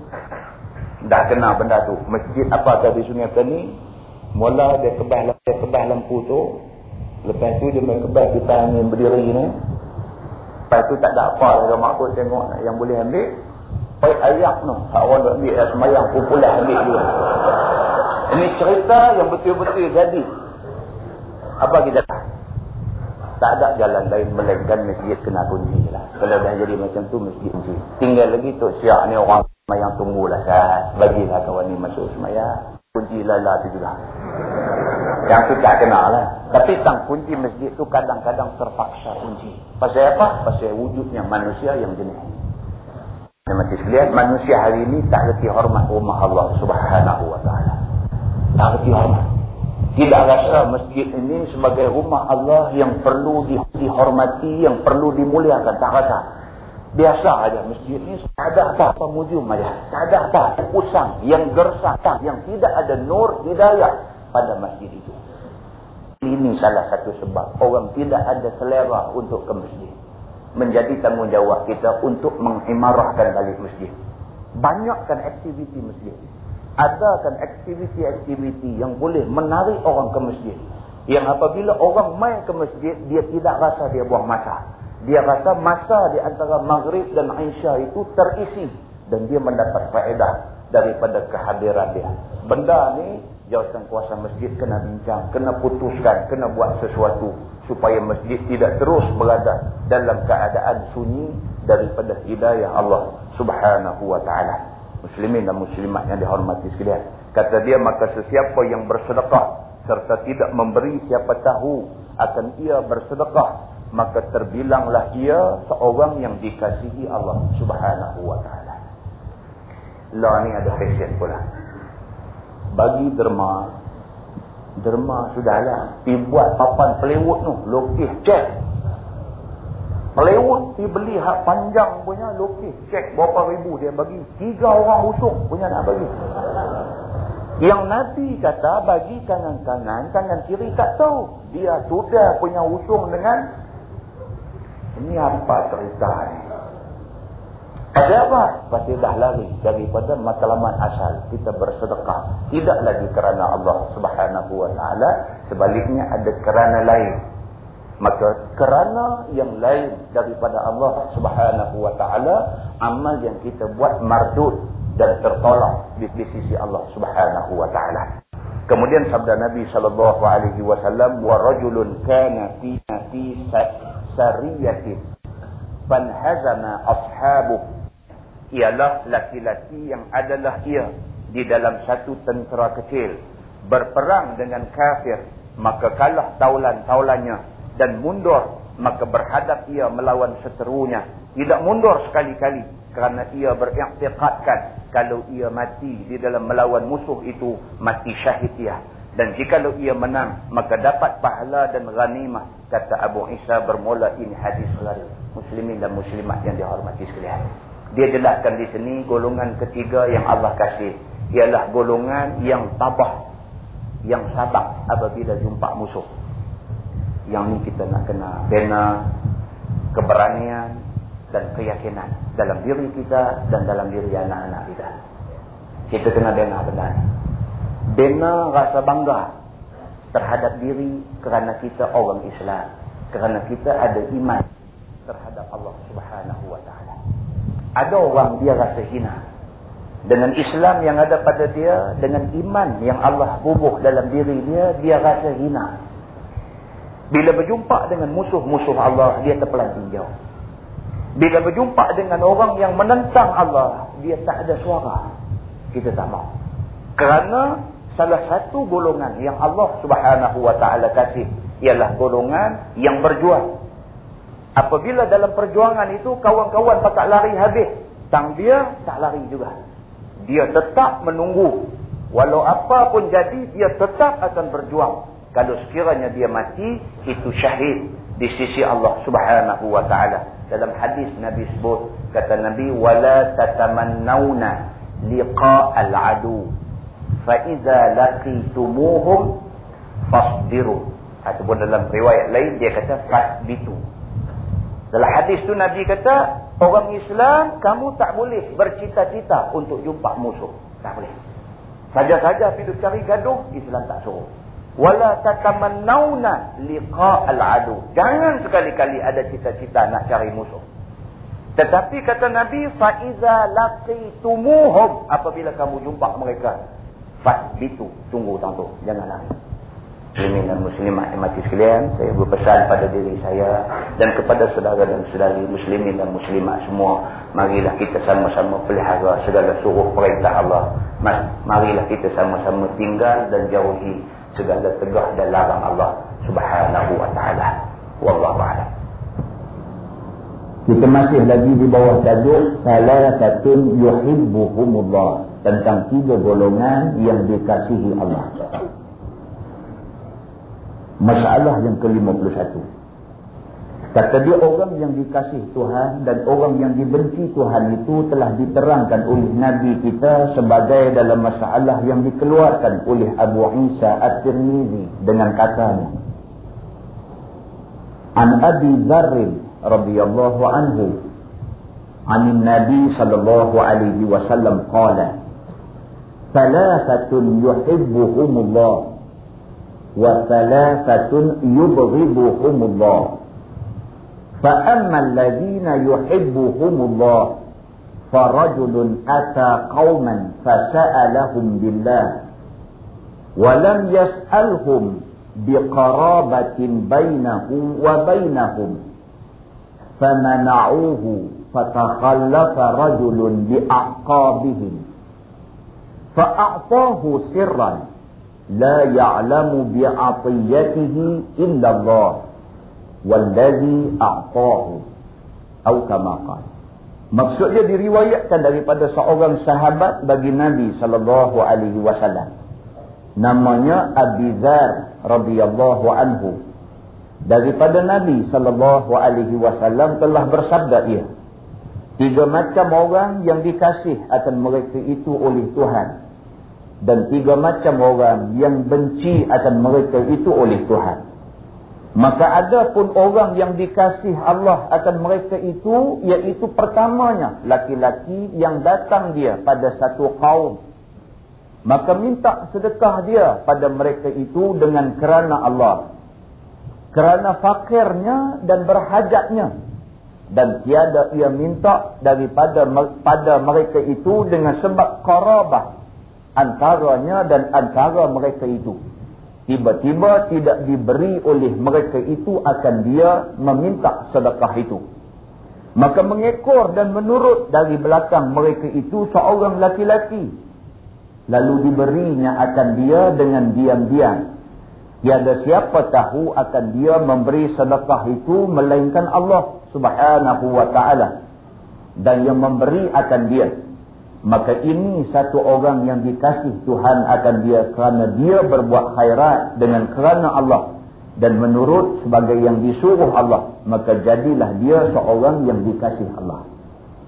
Dah kena benda tu. Masjid apa tadi sungai petani. Mula dia kebah, dia kebah lampu tu. Lepas tu dia main kebah tangan yang berdiri ni. Lepas tu tak ada apa lah mak aku tengok yang boleh ambil. Baik ayak tu. Tak orang nak ambil semayang pun pula ambil dia. Ini cerita yang betul-betul jadi. Apa kita tak? Tak ada jalan lain melainkan masjid kena kunci lah. Kalau dah jadi macam tu masjid kunci. Tinggal lagi tu siap ni orang semayang tunggulah saat. Bagilah kawan ni masuk semayang. Kunci lala tu juga. Yang tak kenal lah. Tapi tang kunci masjid tu kadang-kadang terpaksa kunci. Pasal apa? Pasal wujudnya manusia yang jenis. Dan mati sekalian, manusia hari ini tak reti hormat rumah Allah subhanahu wa ta'ala. Tak reti hormat. Tidak rasa masjid ini sebagai rumah Allah yang perlu dihormati, yang perlu dimuliakan. Tak rasa. Biasa aja masjid ini tak ada apa pemujum aja. Tak ada apa usang yang gersah, yang tidak ada nur hidayah pada masjid itu. Ini salah satu sebab orang tidak ada selera untuk ke masjid. Menjadi tanggungjawab kita untuk mengimarahkan balik masjid. Banyakkan aktiviti masjid. Adakan aktiviti-aktiviti yang boleh menarik orang ke masjid. Yang apabila orang main ke masjid, dia tidak rasa dia buang masa. Dia rasa masa di antara maghrib dan isya itu terisi. Dan dia mendapat faedah daripada kehadiran dia. Benda ni jawatan kuasa masjid kena bincang, kena putuskan, kena buat sesuatu supaya masjid tidak terus berada dalam keadaan sunyi daripada hidayah Allah subhanahu wa ta'ala. Muslimin dan muslimat yang dihormati sekalian. Kata dia maka sesiapa yang bersedekah serta tidak memberi siapa tahu akan ia bersedekah maka terbilanglah ia seorang yang dikasihi Allah subhanahu wa ta'ala. Lah ni ada fashion pula bagi derma. Derma sudahlah pergi buat papan pelewut tu lukis cek. Pelewut pergi beli hak panjang punya lukis cek. Berapa ribu dia bagi? Tiga orang usung punya nak bagi. Yang Nabi kata bagi kanan-kanan kanan kiri tak tahu. Dia sudah punya usung dengan ini apa cerita ni ada apa? Pasti dah lari daripada matlamat asal. Kita bersedekah. Tidak lagi kerana Allah subhanahu wa ta'ala. Sebaliknya ada kerana lain. Maka kerana yang lain daripada Allah subhanahu wa ta'ala. Amal yang kita buat mardud dan tertolak di, di sisi Allah subhanahu wa ta'ala. Kemudian sabda Nabi sallallahu alaihi wasallam wa rajulun kana fi fi sariyatin fanhazama ashabuhu ialah laki-laki yang adalah ia di dalam satu tentera kecil berperang dengan kafir maka kalah taulan-taulannya dan mundur maka berhadap ia melawan seterunya. Tidak mundur sekali-kali kerana ia beriktikadkan kalau ia mati di dalam melawan musuh itu mati syahid ia. Dan jika ia menang maka dapat pahala dan ghanimah kata Abu Isa bermula ini hadis lari muslimin dan muslimat yang dihormati sekalian dia jelaskan di sini golongan ketiga yang Allah kasih. Ialah golongan yang tabah. Yang sabar apabila jumpa musuh. Yang ni kita nak kena bina keberanian dan keyakinan. Dalam diri kita dan dalam diri anak-anak kita. Kita kena bina benda ni. Bina rasa bangga terhadap diri kerana kita orang Islam. Kerana kita ada iman terhadap Allah subhanahu wa ta'ala. Ada orang dia rasa hina. Dengan Islam yang ada pada dia, dengan iman yang Allah bubuh dalam diri dia, dia rasa hina. Bila berjumpa dengan musuh-musuh Allah, dia terpelanting jauh. Bila berjumpa dengan orang yang menentang Allah, dia tak ada suara. Kita tak mau. Kerana salah satu golongan yang Allah subhanahu wa ta'ala kasih, ialah golongan yang berjuang. Apabila dalam perjuangan itu kawan-kawan tak lari habis. Tang dia tak lari juga. Dia tetap menunggu. Walau apa pun jadi dia tetap akan berjuang. Kalau sekiranya dia mati itu syahid di sisi Allah Subhanahu wa taala. Dalam hadis Nabi sebut kata Nabi wala tatamannawna liqa'al adu fa idza laqitumuhum fasbiru ataupun dalam riwayat lain dia kata fasbitu dalam hadis tu Nabi kata, orang Islam kamu tak boleh bercita-cita untuk jumpa musuh. Tak boleh. Saja-saja pergi cari gaduh, Islam tak suruh. Wala tatamannawna liqa'al adu. Jangan sekali-kali ada cita-cita nak cari musuh. Tetapi kata Nabi, fa'iza laqitumuhum apabila kamu jumpa mereka, fasbitu, tunggu tangguh, jangan lari muslimin dan muslimat yang mati sekalian saya berpesan pada diri saya dan kepada saudara dan saudari muslimin dan muslimat semua marilah kita sama-sama pelihara segala suruh perintah Allah. Marilah kita sama-sama tinggal dan jauhi segala tegah dan larang Allah subhanahu wa ta'ala. Wallahu a'lam. Kita masih lagi di bawah tajuk salasatun yuhibbuhumullah tentang tiga golongan yang dikasihi Allah Masalah yang ke-51. Kata dia orang yang dikasih Tuhan dan orang yang dibenci Tuhan itu telah diterangkan oleh Nabi kita sebagai dalam masalah yang dikeluarkan oleh Abu Isa At-Tirmizi dengan katanya. An Abi Dharr radhiyallahu anhu an Nabi sallallahu alaihi wasallam qala Thalathatun yuhibbuhumullah وثلاثة يبغضهم الله. فأما الذين يحبهم الله فرجل أتى قوما فسألهم بالله ولم يسألهم بقرابة بينه وبينهم فمنعوه فتخلف رجل لأعقابهم فأعطاه سرًا. La ya'lamu bi'atiyatihi illa Allah wallazi a'tahu atau kama qala maksudnya diriwayatkan daripada seorang sahabat bagi Nabi sallallahu alaihi wasallam. Namanya Abi Dzar radhiyallahu anhu. Daripada Nabi sallallahu alaihi wasallam telah bersabda ia tiga macam orang yang dikasih akan mereka itu oleh Tuhan dan tiga macam orang yang benci akan mereka itu oleh Tuhan. Maka ada pun orang yang dikasih Allah akan mereka itu iaitu pertamanya laki-laki yang datang dia pada satu kaum. Maka minta sedekah dia pada mereka itu dengan kerana Allah. Kerana fakirnya dan berhajatnya. Dan tiada ia minta daripada pada mereka itu dengan sebab qarabah antaranya dan antara mereka itu tiba-tiba tidak diberi oleh mereka itu akan dia meminta sedekah itu maka mengekor dan menurut dari belakang mereka itu seorang laki-laki lalu diberinya akan dia dengan diam-diam Tiada siapa tahu akan dia memberi sedekah itu melainkan Allah subhanahu wa ta'ala. Dan yang memberi akan dia. Maka ini satu orang yang dikasih Tuhan akan dia kerana dia berbuat khairat dengan kerana Allah. Dan menurut sebagai yang disuruh Allah. Maka jadilah dia seorang yang dikasih Allah.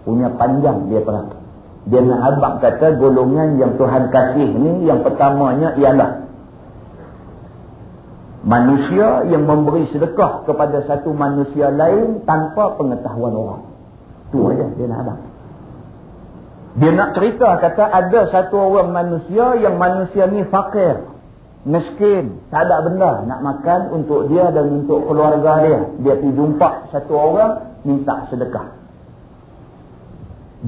Punya panjang dia terang. Dia nak kata golongan yang Tuhan kasih ni yang pertamanya ialah manusia yang memberi sedekah kepada satu manusia lain tanpa pengetahuan orang. Itu aja dia nak abang. Dia nak cerita kata ada satu orang manusia yang manusia ni fakir, miskin, tak ada benda nak makan untuk dia dan untuk keluarga dia. Dia pergi jumpa satu orang minta sedekah.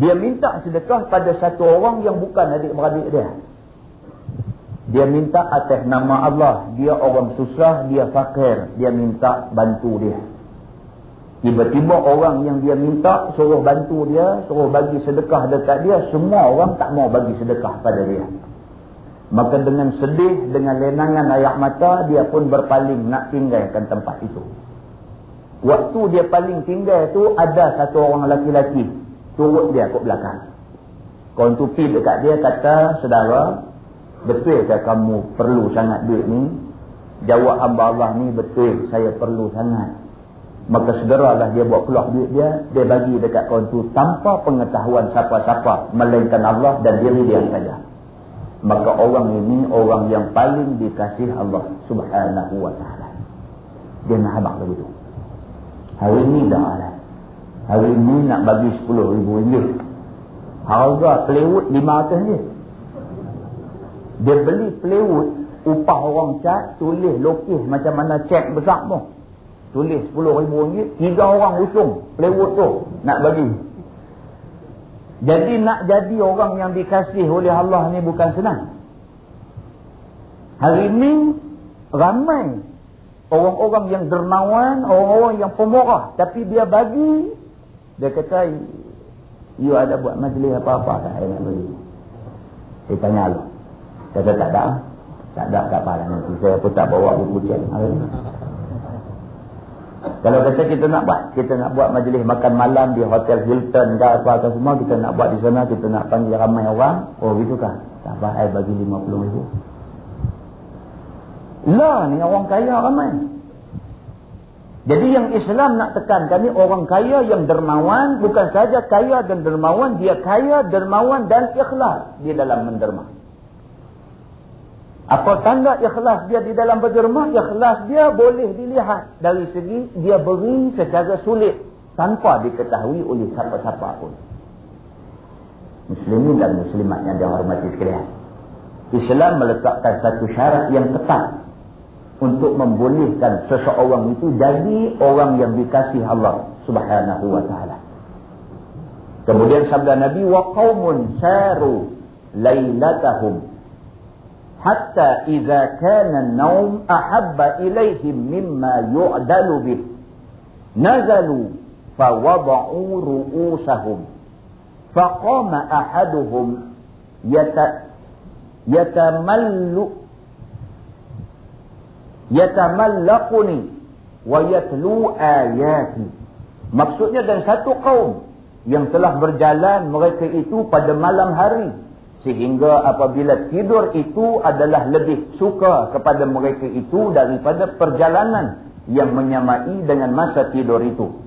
Dia minta sedekah pada satu orang yang bukan adik-beradik dia. Dia minta atas nama Allah. Dia orang susah, dia fakir. Dia minta bantu dia. Tiba-tiba orang yang dia minta suruh bantu dia, suruh bagi sedekah dekat dia, semua orang tak mau bagi sedekah pada dia. Maka dengan sedih, dengan lenangan ayak mata, dia pun berpaling nak tinggalkan tempat itu. Waktu dia paling tinggal tu ada satu orang lelaki-lelaki turut dia ke belakang. Tu pergi dekat dia kata, saudara, betul ke kamu perlu sangat duit ni jawab hamba Allah ni betul saya perlu sangat maka segeralah dia buat keluar duit dia dia bagi dekat kawan tu tanpa pengetahuan siapa-siapa melainkan Allah dan diri dia saja. Maka orang ini orang yang paling dikasih Allah subhanahu wa ta'ala. Dia nak habak begitu hari ini dah lah hari ini nak bagi 10 ribu ringgit. Harga pelewut 500 ringgit dia beli plywood, upah orang cat, tulis lokis macam mana cek besar tu. Tulis RM10,000, tiga orang usung plywood tu nak bagi. Jadi nak jadi orang yang dikasih oleh Allah ni bukan senang. Hari ini ramai orang-orang yang dermawan, orang-orang yang pemurah. Tapi dia bagi, dia kata, you ada buat majlis apa-apa tak saya nak bagi. Dia tanya Allah. Kata tak ada. Tak ada tak apa nanti. Saya pun tak bawa buku cek. Kalau kata kita nak buat. Kita nak buat majlis makan malam di Hotel Hilton ke apa-apa semua. Kita nak buat di sana. Kita nak panggil ramai orang. Oh gitu kan. Tak apa. Saya bagi RM50,000. Lah ni orang kaya ramai. Jadi yang Islam nak tekankan ni orang kaya yang dermawan. Bukan saja kaya dan dermawan. Dia kaya, dermawan dan ikhlas di dalam menderma. Apa tanda ikhlas dia di dalam berderma? Ikhlas dia boleh dilihat dari segi dia beri secara sulit tanpa diketahui oleh siapa-siapa pun. Muslimin dan muslimat yang dihormati sekalian. Islam meletakkan satu syarat yang ketat untuk membolehkan seseorang itu jadi orang yang dikasih Allah Subhanahu wa taala. Kemudian sabda Nabi wa qaumun saru lailatahum hatta idza kana an-nawm ahabba ilaihim mimma yu'dalu bih. Nazalu fawada'u ru'usahum. Faqama ahaduhum yata yatamallu maksudnya dan satu kaum yang telah berjalan mereka itu pada malam hari sehingga apabila tidur itu adalah lebih suka kepada mereka itu daripada perjalanan yang menyamai dengan masa tidur itu.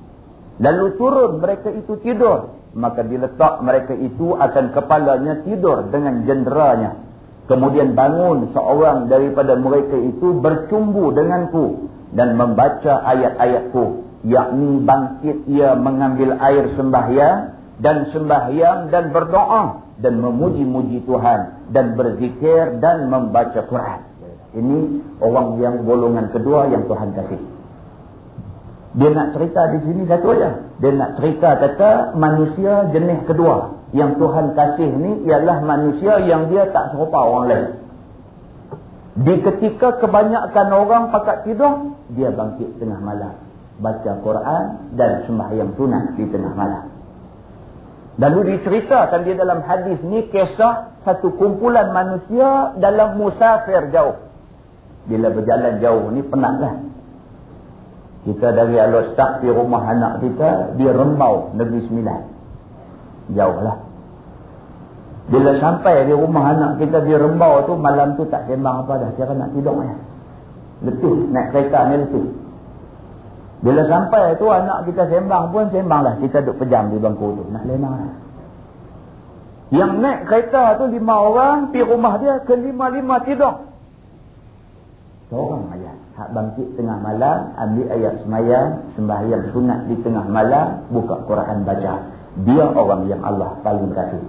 Lalu turun mereka itu tidur maka diletak mereka itu akan kepalanya tidur dengan jenderanya. Kemudian bangun seorang daripada mereka itu bercumbu denganku dan membaca ayat-ayatku yakni bangkit ia mengambil air sembahyang dan sembahyang dan berdoa dan memuji-muji Tuhan dan berzikir dan membaca Quran. Ini orang yang golongan kedua yang Tuhan kasih. Dia nak cerita di sini satu aja. Dia nak cerita kata manusia jenis kedua yang Tuhan kasih ni ialah manusia yang dia tak serupa orang lain. Di ketika kebanyakan orang pakat tidur, dia bangkit tengah malam baca Quran dan sembahyang sunat di tengah malam. Lalu diceritakan di dalam hadis ni kisah satu kumpulan manusia dalam musafir jauh. Bila berjalan jauh ni penatlah. Kita dari Al-Ustaq di rumah anak kita di Rembau, Negeri Sembilan. Jauhlah. Bila sampai di rumah anak kita di Rembau tu malam tu tak sembang apa dah. Kira nak tidur ya. Letih, naik kereta ni letih. Bila sampai tu anak kita sembang pun sembanglah. Kita duduk pejam di bangku tu. Nak lemah lah. Yang naik kereta tu lima orang. Pergi rumah dia ke lima-lima tidur. Seorang ayat. Hak bangkit tengah malam. Ambil ayat semayang. Sembahyang sunat di tengah malam. Buka Quran baca. Dia orang yang Allah paling kasih.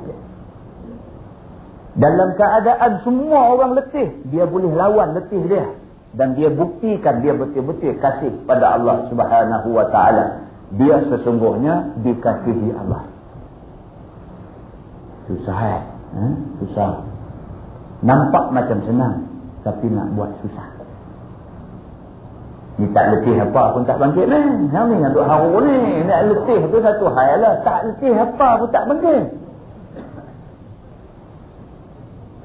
Dalam keadaan semua orang letih. Dia boleh lawan letih dia dan dia buktikan dia betul-betul kasih pada Allah Subhanahu wa taala. Dia sesungguhnya dikasihi Allah. Susah eh? Hmm? susah. Nampak macam senang tapi nak buat susah. Ni tak letih apa pun tak bangkit ni. Yang ni nak duk haru ni. Nak letih tu satu hal lah. Tak letih apa pun tak bangkit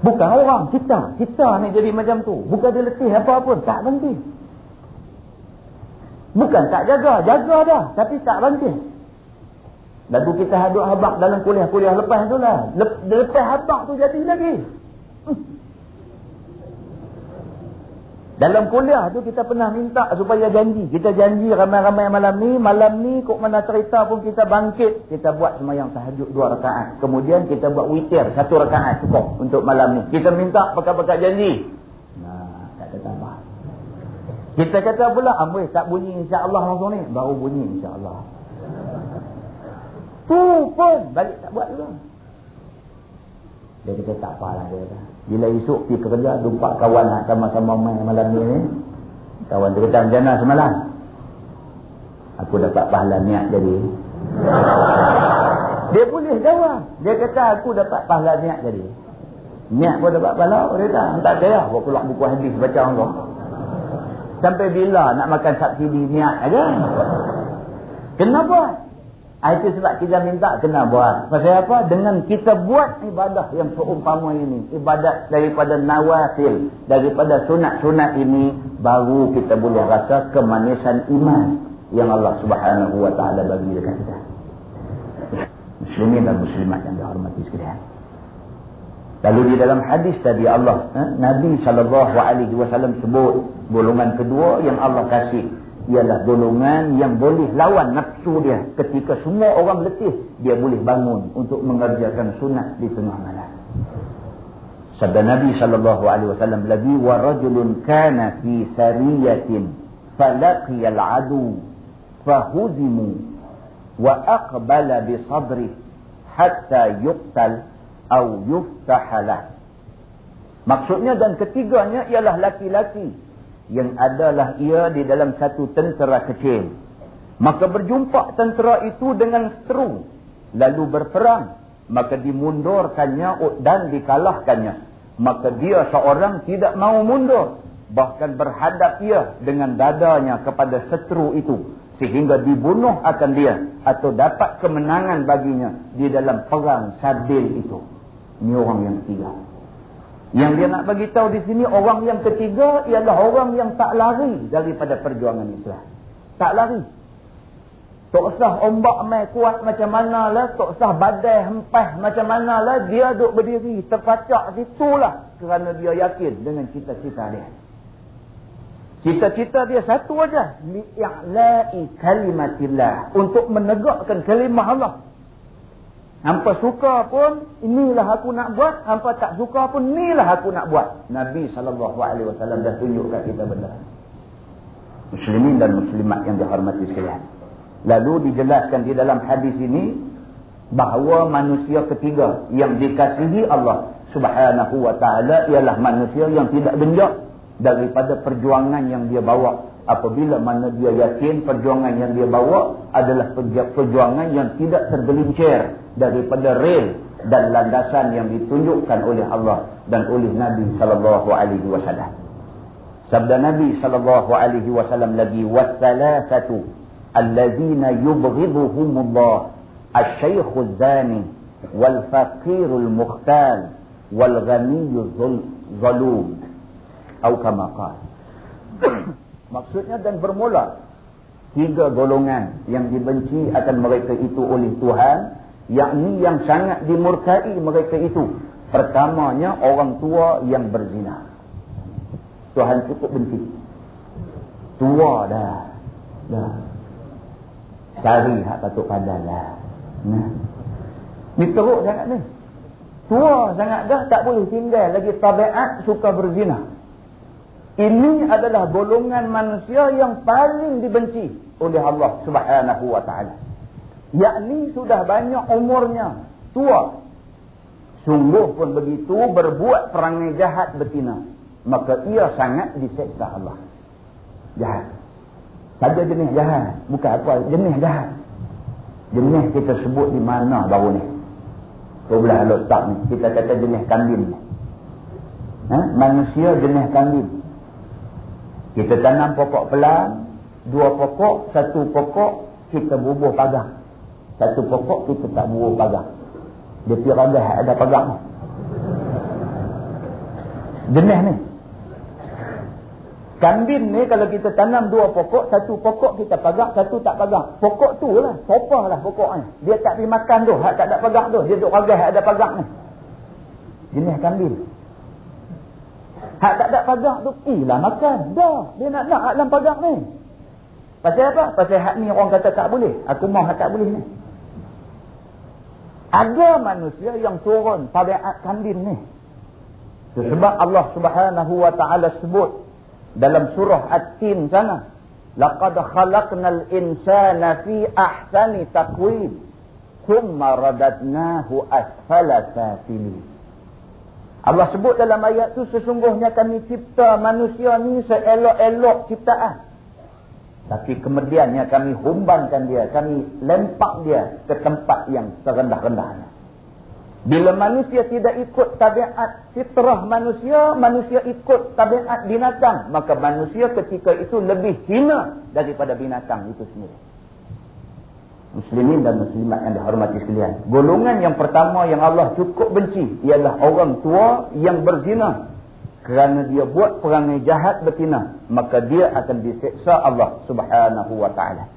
Bukan orang, kita. Kita ni jadi macam tu. Bukan dia letih apa pun. Tak berhenti. Bukan tak jaga. Jaga dah. Tapi tak berhenti. Lalu kita haduk habak dalam kuliah-kuliah lepas tu lah. Lepas habak tu jadi lagi. Hmm. Dalam kuliah tu kita pernah minta supaya janji. Kita janji ramai-ramai malam ni. Malam ni kok mana cerita pun kita bangkit. Kita buat semayang tahajud dua rakaat. Kemudian kita buat witir satu rakaat cukup untuk malam ni. Kita minta pakat-pakat janji. Nah, tak ada tambah. Kita kata pula, amboi tak bunyi insya-Allah langsung ni. Baru bunyi insya-Allah. Tu pun balik tak buat dulu. Dia kata tak apalah dia kata. Bila esok pergi kerja, jumpa kawan nak sama-sama main malam ni. Kawan dia kata, macam semalam? Aku dapat pahala niat jadi. Dia boleh jawab. Dia kata, aku dapat pahala niat jadi. Niat pun dapat pahala. Dia kata, tak kaya. Aku keluar buku hadis baca orang. Sampai bila nak makan subsidi niat aja? Kenapa? Itu sebab kita minta kena buat. Pasal apa? Dengan kita buat ibadah yang seumpama ini. Ibadat daripada nawafil. Daripada sunat-sunat ini. Baru kita boleh rasa kemanisan iman. Yang Allah subhanahu wa ta'ala bagi dekat kita. Muslimin dan muslimat yang dihormati sekalian. Lalu di dalam hadis tadi Allah, eh, Nabi SAW sebut golongan kedua yang Allah kasih ialah golongan yang boleh lawan nafsu dia. Ketika semua orang letih dia boleh bangun untuk mengerjakan sunat di tengah malam. Sabda nabi sallallahu alaihi wasallam lagi wa rajulun kana fi sariyatin falaqiya al-adu fahudimu wa aqbala bi sadri hatta yuqtal atau yuftahalah. Maksudnya dan ketiganya ialah laki-laki yang adalah ia di dalam satu tentera kecil. Maka berjumpa tentera itu dengan seteru. Lalu berperang. Maka dimundurkannya dan dikalahkannya. maka dia seorang tidak mau mundur bahkan berhadap ia dengan dadanya kepada seteru itu sehingga dibunuh akan dia atau dapat kemenangan baginya di dalam perang sabil itu ini orang yang ketiga yang dia nak bagi tahu di sini orang yang ketiga ialah orang yang tak lari daripada perjuangan Islam. Tak lari. Tak usah ombak mai kuat macam mana lah tak usah badai hempah macam mana lah dia duduk berdiri terpacak situlah kerana dia yakin dengan cita-cita dia. Cita-cita dia satu aja, li'la'i kalimatillah, untuk menegakkan kalimah Allah. Hampa suka pun inilah aku nak buat, hampa tak suka pun inilah aku nak buat. Nabi wasallam dah tunjukkan kita benda. Muslimin dan muslimat yang dihormati sekalian. Lalu dijelaskan di dalam hadis ini bahawa manusia ketiga yang dikasihi Allah Subhanahu taala ialah manusia yang tidak genjak daripada perjuangan yang dia bawa apabila mana dia yakin perjuangan yang dia bawa adalah perjuangan yang tidak tergelincir daripada rel dan landasan yang ditunjukkan oleh Allah dan oleh Nabi sallallahu alaihi wasallam. Sabda Nabi sallallahu alaihi wasallam lagi wasalasatu allazina yubghiduhumullah asy-syaikhu zani wal faqirul mukhtal wal zalum atau kamakal. Maksudnya dan bermula tiga golongan yang dibenci akan mereka itu oleh Tuhan, yakni yang sangat dimurkai mereka itu. Pertamanya orang tua yang berzina. Tuhan cukup benci. Tua dah. Dah. Cari hak patut padan lah. Nah. Ni teruk sangat ni. Tua sangat dah tak boleh tinggal lagi tabiat suka berzina. Ini adalah golongan manusia yang paling dibenci oleh Allah Subhanahu wa taala. Yakni sudah banyak umurnya, tua. Sungguh pun begitu berbuat perangai jahat betina, maka ia sangat diseksa Allah. Jahat. Saja jenis jahat, bukan apa, jenis jahat. Jenis kita sebut di mana baru ni? Kau belah letak ni, kita kata jenis kambing. Ha? Manusia jenis kambing. Kita tanam pokok pelan, dua pokok, satu pokok kita bubuh pagar. Satu pokok kita tak bubuh pagar. Dia piradah ada pagar ni. Jenis ni. Kambing ni kalau kita tanam dua pokok, satu pokok kita pagar, satu tak pagar. Pokok tu lah, sopa lah pokok ni. Dia tak pergi makan tu, tak ada pagar tu. Dia duduk pagar, ada pagar ni. Jenis kambing. Hak tak ada pagar tu, ilah makan. Dah, dia nak nak dalam pagar ni. Pasal apa? Pasal hak ni orang kata tak boleh. Aku mau hak tak boleh ni. Ada manusia yang turun tabiat kambing ni. Sebab Allah subhanahu wa ta'ala sebut dalam surah At-Tin sana. Laqad khalaqnal insana fi ahsani taqwim. Thumma radadnahu asfala safilin. Allah sebut dalam ayat tu sesungguhnya kami cipta manusia ni seelok-elok ciptaan. Tapi kemudiannya kami humbankan dia, kami lempak dia ke tempat yang serendah-rendahnya. Bila manusia tidak ikut tabiat fitrah manusia, manusia ikut tabiat binatang. Maka manusia ketika itu lebih hina daripada binatang itu sendiri muslimin dan muslimat yang dihormati sekalian. Golongan yang pertama yang Allah cukup benci ialah orang tua yang berzina. Kerana dia buat perangai jahat betina, maka dia akan diseksa Allah Subhanahu wa taala.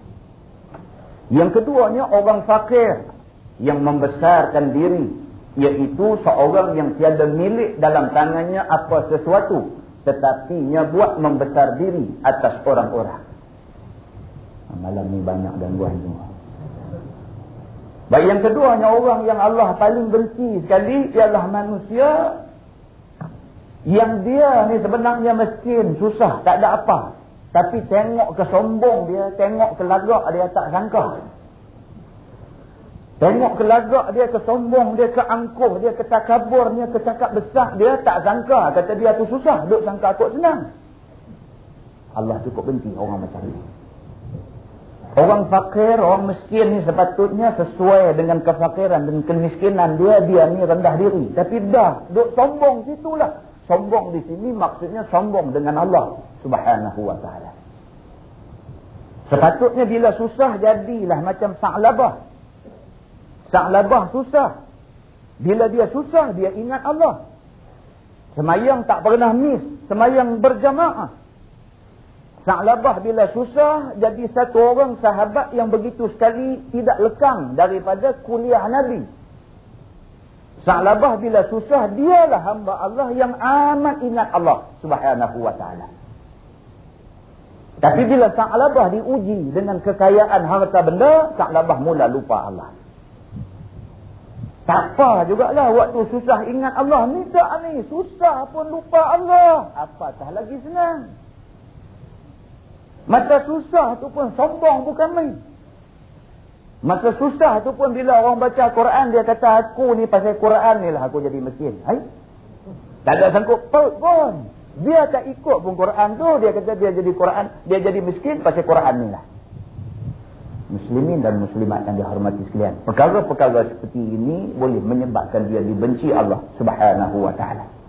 Yang keduanya orang fakir yang membesarkan diri, iaitu seorang yang tiada milik dalam tangannya apa sesuatu, tetapi nya buat membesar diri atas orang-orang. Malam ni banyak gangguan semua. Baik yang keduanya orang yang Allah paling benci sekali ialah manusia yang dia ni sebenarnya miskin, susah, tak ada apa. Tapi tengok kesombong dia, tengok kelagak dia tak sangka. Tengok kelagak dia, kesombong dia, keangkuh dia, ketakabur dia, kecakap besar dia, tak sangka. Kata dia tu susah, duk sangka aku senang. Allah cukup benci orang macam ni. Orang fakir, orang miskin ni sepatutnya sesuai dengan kefakiran dan kemiskinan dia, dia ni rendah diri. Tapi dah, duk sombong situlah. Sombong di sini maksudnya sombong dengan Allah subhanahu wa ta'ala. Sepatutnya bila susah jadilah macam sa'labah. Sa'labah susah. Bila dia susah, dia ingat Allah. Semayang tak pernah miss. Semayang berjamaah. Sa'labah bila susah jadi satu orang sahabat yang begitu sekali tidak lekang daripada kuliah Nabi. Sa'labah bila susah dialah hamba Allah yang amat ingat Allah subhanahu wa ta'ala. Tapi bila Sa'labah diuji dengan kekayaan harta benda, Sa'labah mula lupa Allah. Tak apa jugalah waktu susah ingat Allah. Ni tak ni, susah pun lupa Allah. Apatah lagi senang. Masa susah tu pun sombong bukan main. Masa susah tu pun bila orang baca Quran dia kata aku ni pasal Quran ni lah aku jadi miskin. Hai? Tak ada sangkut paut pun. Dia tak ikut pun Quran tu dia kata dia jadi Quran dia jadi miskin pasal Quran ni lah. Muslimin dan muslimat yang dihormati sekalian. Perkara-perkara seperti ini boleh menyebabkan dia dibenci Allah Subhanahu wa taala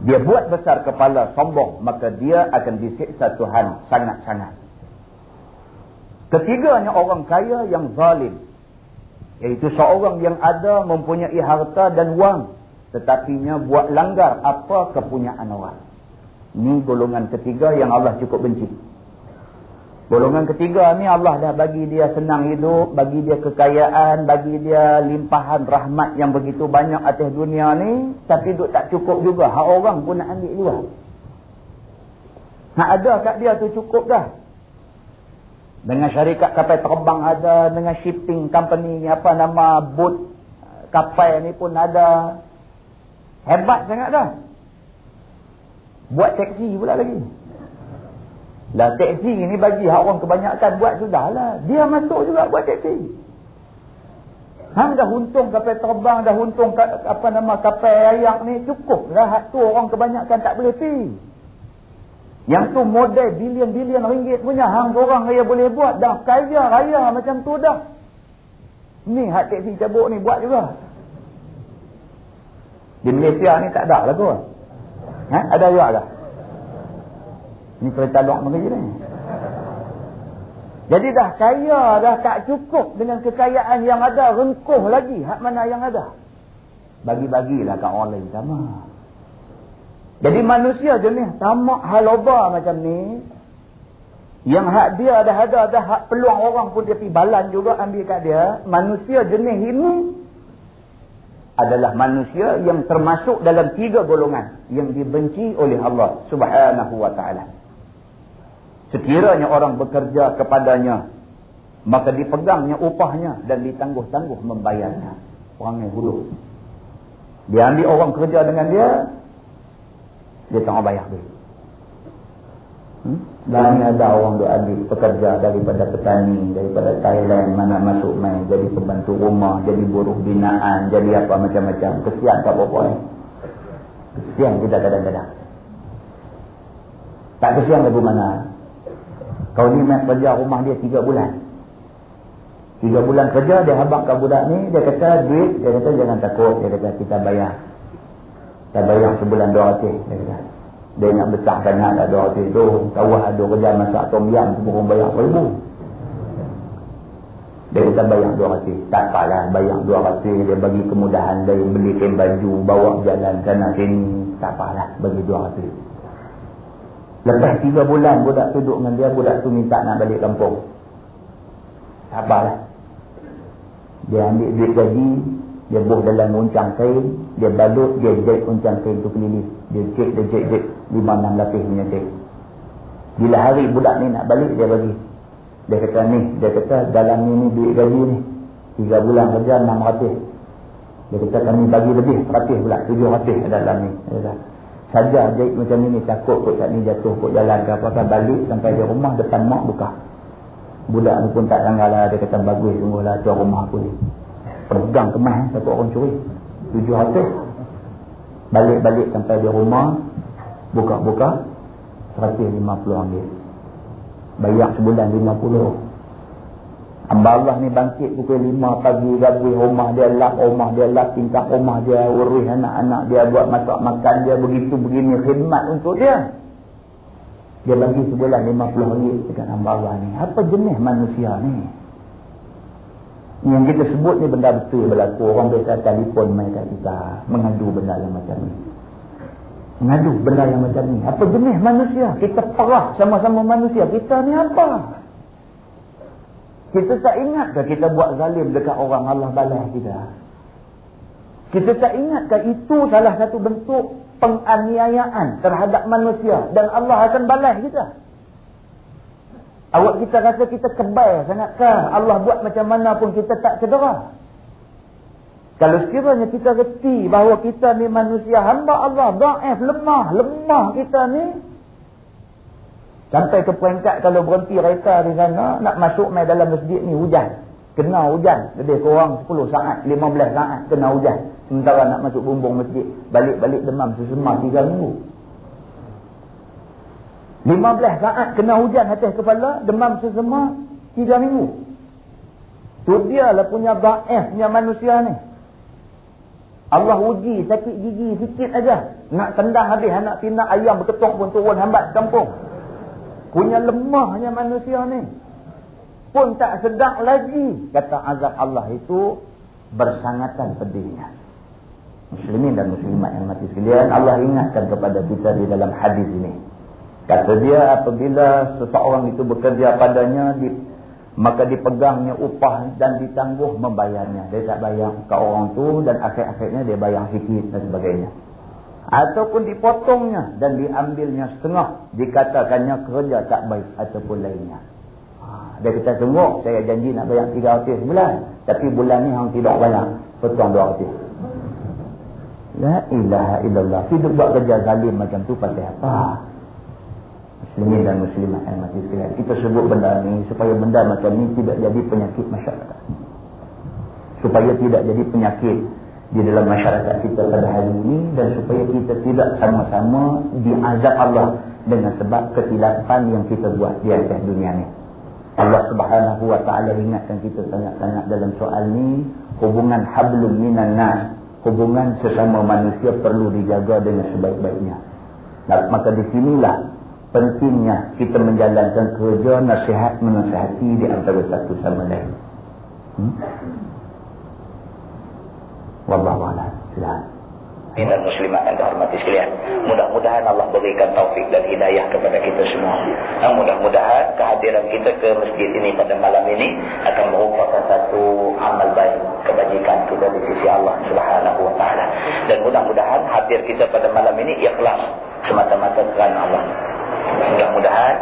dia buat besar kepala sombong maka dia akan disiksa Tuhan sangat-sangat ketiganya orang kaya yang zalim iaitu seorang yang ada mempunyai harta dan wang tetapinya buat langgar apa kepunyaan orang ini golongan ketiga yang Allah cukup benci Golongan ketiga ni Allah dah bagi dia senang hidup, bagi dia kekayaan, bagi dia limpahan rahmat yang begitu banyak atas dunia ni. Tapi duk tak cukup juga. Hak orang pun nak ambil juga. Hak ada kat dia tu cukup dah. Dengan syarikat kapal terbang ada, dengan shipping company apa nama boat kapal ni pun ada. Hebat sangat dah. Buat taksi pula lagi. Lah teksi ni bagi orang kebanyakan buat sudahlah. Dia masuk juga buat teksi. Hang dah untung kapal terbang, dah untung apa nama kapal ayak ni cukup lah. Tu orang kebanyakan tak boleh pi. Yang tu model bilion-bilion ringgit punya hang orang raya boleh buat dah kaya raya macam tu dah. Ni hak teksi cabuk ni buat juga. Di Malaysia ni tak ada lah tu. Ha? Ada juga lah. Ni kereta luar negeri ni. Jadi dah kaya, dah tak cukup dengan kekayaan yang ada, rengkuh lagi. Hak mana yang ada? Bagi-bagilah kat orang lain sama. Jadi manusia jenis tamak haloba macam ni. Yang hak dia dah ada, dah hak peluang orang pun dia pergi balan juga ambil kat dia. Manusia jenis ini adalah manusia yang termasuk dalam tiga golongan. Yang dibenci oleh Allah subhanahu wa ta'ala. Sekiranya orang bekerja kepadanya, maka dipegangnya upahnya dan ditangguh-tangguh membayarnya. Orang yang hulu. Dia ambil orang kerja dengan dia, dia tengah bayar dia. Hmm? Dan ada orang tu ambil pekerja daripada petani, daripada Thailand, mana masuk main, jadi pembantu rumah, jadi buruh binaan, jadi apa macam-macam. Kesian tak apa-apa ni. Kesian kita kadang-kadang. Tak kesian lagu mana? Kau ni main kerja rumah dia tiga bulan. Tiga bulan kerja, dia habangkan budak ni, dia kata duit, dia kata jangan takut, dia kata kita bayar. Kita bayar sebulan dua ratus, dia kata. Dia nak besar sangat lah dua ratus tu. Tahu ada kerja masak tom yam, pun bayar ribu. Dia kata bayar dua ratus. Tak apalah, bayar dua ratus, dia bagi kemudahan, dia beli kain baju, bawa jalan sana sini. Tak apalah, bagi dua ratus. Lepas tiga bulan budak tu duduk dengan dia, budak tu minta nak balik kampung. Sabarlah. Dia ambil duit gaji, dia buh dalam uncang kain, dia balut, dia jahit uncang kain tu keliling. Dia cek, dia cek, cek, lima enam lapis punya cek. Bila hari budak ni nak balik, dia bagi. Dia kata ni, dia kata dalam ni, ni duit gaji ni. Tiga bulan kerja, enam ratus. Dia kata kami bagi lebih, ratus pula, tujuh ratus dalam ni. Kata, saja jahit macam ni takut kot kat ni jatuh kot jalan ke apa balik sampai di rumah depan mak buka budak ni pun tak tanggal lah dia kata bagus sungguh lah tuan rumah aku ni pegang kemas satu orang curi tujuh ratus balik-balik sampai di rumah buka-buka seratus lima puluh ringgit bayar sebulan lima puluh Allah ni bangkit pukul lima pagi gabui rumah dia lap, rumah dia lap, tingkap rumah dia, urus anak-anak dia, buat masak makan dia, begitu begini khidmat untuk dia. Dia bagi sebulan lima puluh ringgit dekat Allah ni. Apa jenis manusia ni? Yang kita sebut ni benda betul berlaku. Orang biasa telefon main kat kita. Mengadu benda yang macam ni. Mengadu benda yang macam ni. Apa jenis manusia? Kita perah sama-sama manusia. Kita ni apa? Kita tak ingat ke kita buat zalim dekat orang Allah balas kita? Kita tak ingat ke itu salah satu bentuk penganiayaan terhadap manusia dan Allah akan balas kita? Awak kita rasa kita kebal sangatkah Allah buat macam mana pun kita tak cedera? Kalau sekiranya kita reti bahawa kita ni manusia hamba Allah, daif, lemah, lemah kita ni, Sampai ke peringkat kalau berhenti kereta di sana, nak masuk main dalam masjid ni hujan. Kena hujan. Lebih kurang 10 saat, 15 saat kena hujan. Sementara nak masuk bumbung masjid. Balik-balik demam sesema 3 minggu. 15 saat kena hujan atas kepala, demam sesema 3 minggu. Tu dia lah punya punya manusia ni. Allah uji sakit gigi sikit aja. Nak tendang habis anak tina ayam berketuk pun turun hambat kampung. Punya lemahnya manusia ni. Pun tak sedap lagi. Kata azab Allah itu bersangatan pedihnya. Muslimin dan muslimat yang mati sekalian. Allah ingatkan kepada kita di dalam hadis ini. Kata dia apabila seseorang itu bekerja padanya. Di, maka dipegangnya upah dan ditangguh membayarnya. Dia tak bayar ke orang tu dan akhir-akhirnya dia bayar sikit dan sebagainya. Ataupun dipotongnya dan diambilnya setengah dikatakannya kerja tak baik ataupun lainnya. Ha, dia kata tunggu saya janji nak bayar 300 bulan tapi bulan ni hang tidak bayar. Potong 200 la ilaha illallah. Hidup buat kerja zalim macam tu pasal apa muslimin dan muslimat yang mati sekalian kita sebut benda ni supaya benda macam ni tidak jadi penyakit masyarakat supaya tidak jadi penyakit di dalam masyarakat kita pada hari ini dan supaya kita tidak sama-sama diazab Allah dengan sebab kesilapan yang kita buat di atas dunia ni. Allah Subhanahu wa taala ingatkan kita sangat-sangat dalam soal ni hubungan hablum minan nas, hubungan sesama manusia perlu dijaga dengan sebaik-baiknya. Nah, maka di sinilah pentingnya kita menjalankan kerja nasihat menasihati di antara satu sama lain. Hmm? Wallahu a'lam. Dan muslimat yang dihormati sekalian. Mudah-mudahan Allah berikan taufik dan hidayah kepada kita semua. Dan mudah-mudahan kehadiran kita ke masjid ini pada malam ini akan merupakan satu amal baik kebajikan kita di sisi Allah Subhanahu wa taala. Dan mudah-mudahan hadir kita pada malam ini ikhlas semata-mata kerana Allah. Mudah-mudahan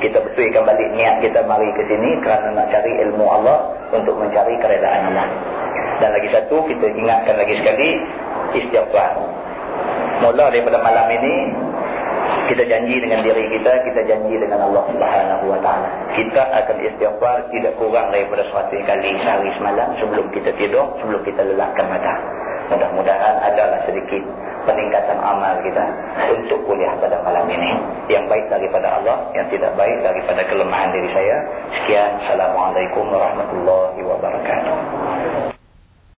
kita betulkan balik niat kita mari ke sini kerana nak cari ilmu Allah untuk mencari keredaan Allah. Dan lagi satu, kita ingatkan lagi sekali, istighfar. Mula daripada malam ini, kita janji dengan diri kita, kita janji dengan Allah Subhanahu Wa Taala. Kita akan istighfar tidak kurang daripada seratus kali sehari semalam sebelum kita tidur, sebelum kita lelakkan mata. Mudah-mudahan adalah sedikit peningkatan amal kita untuk kuliah pada malam ini. Yang baik daripada Allah, yang tidak baik daripada kelemahan diri saya. Sekian. Assalamualaikum warahmatullahi wabarakatuh.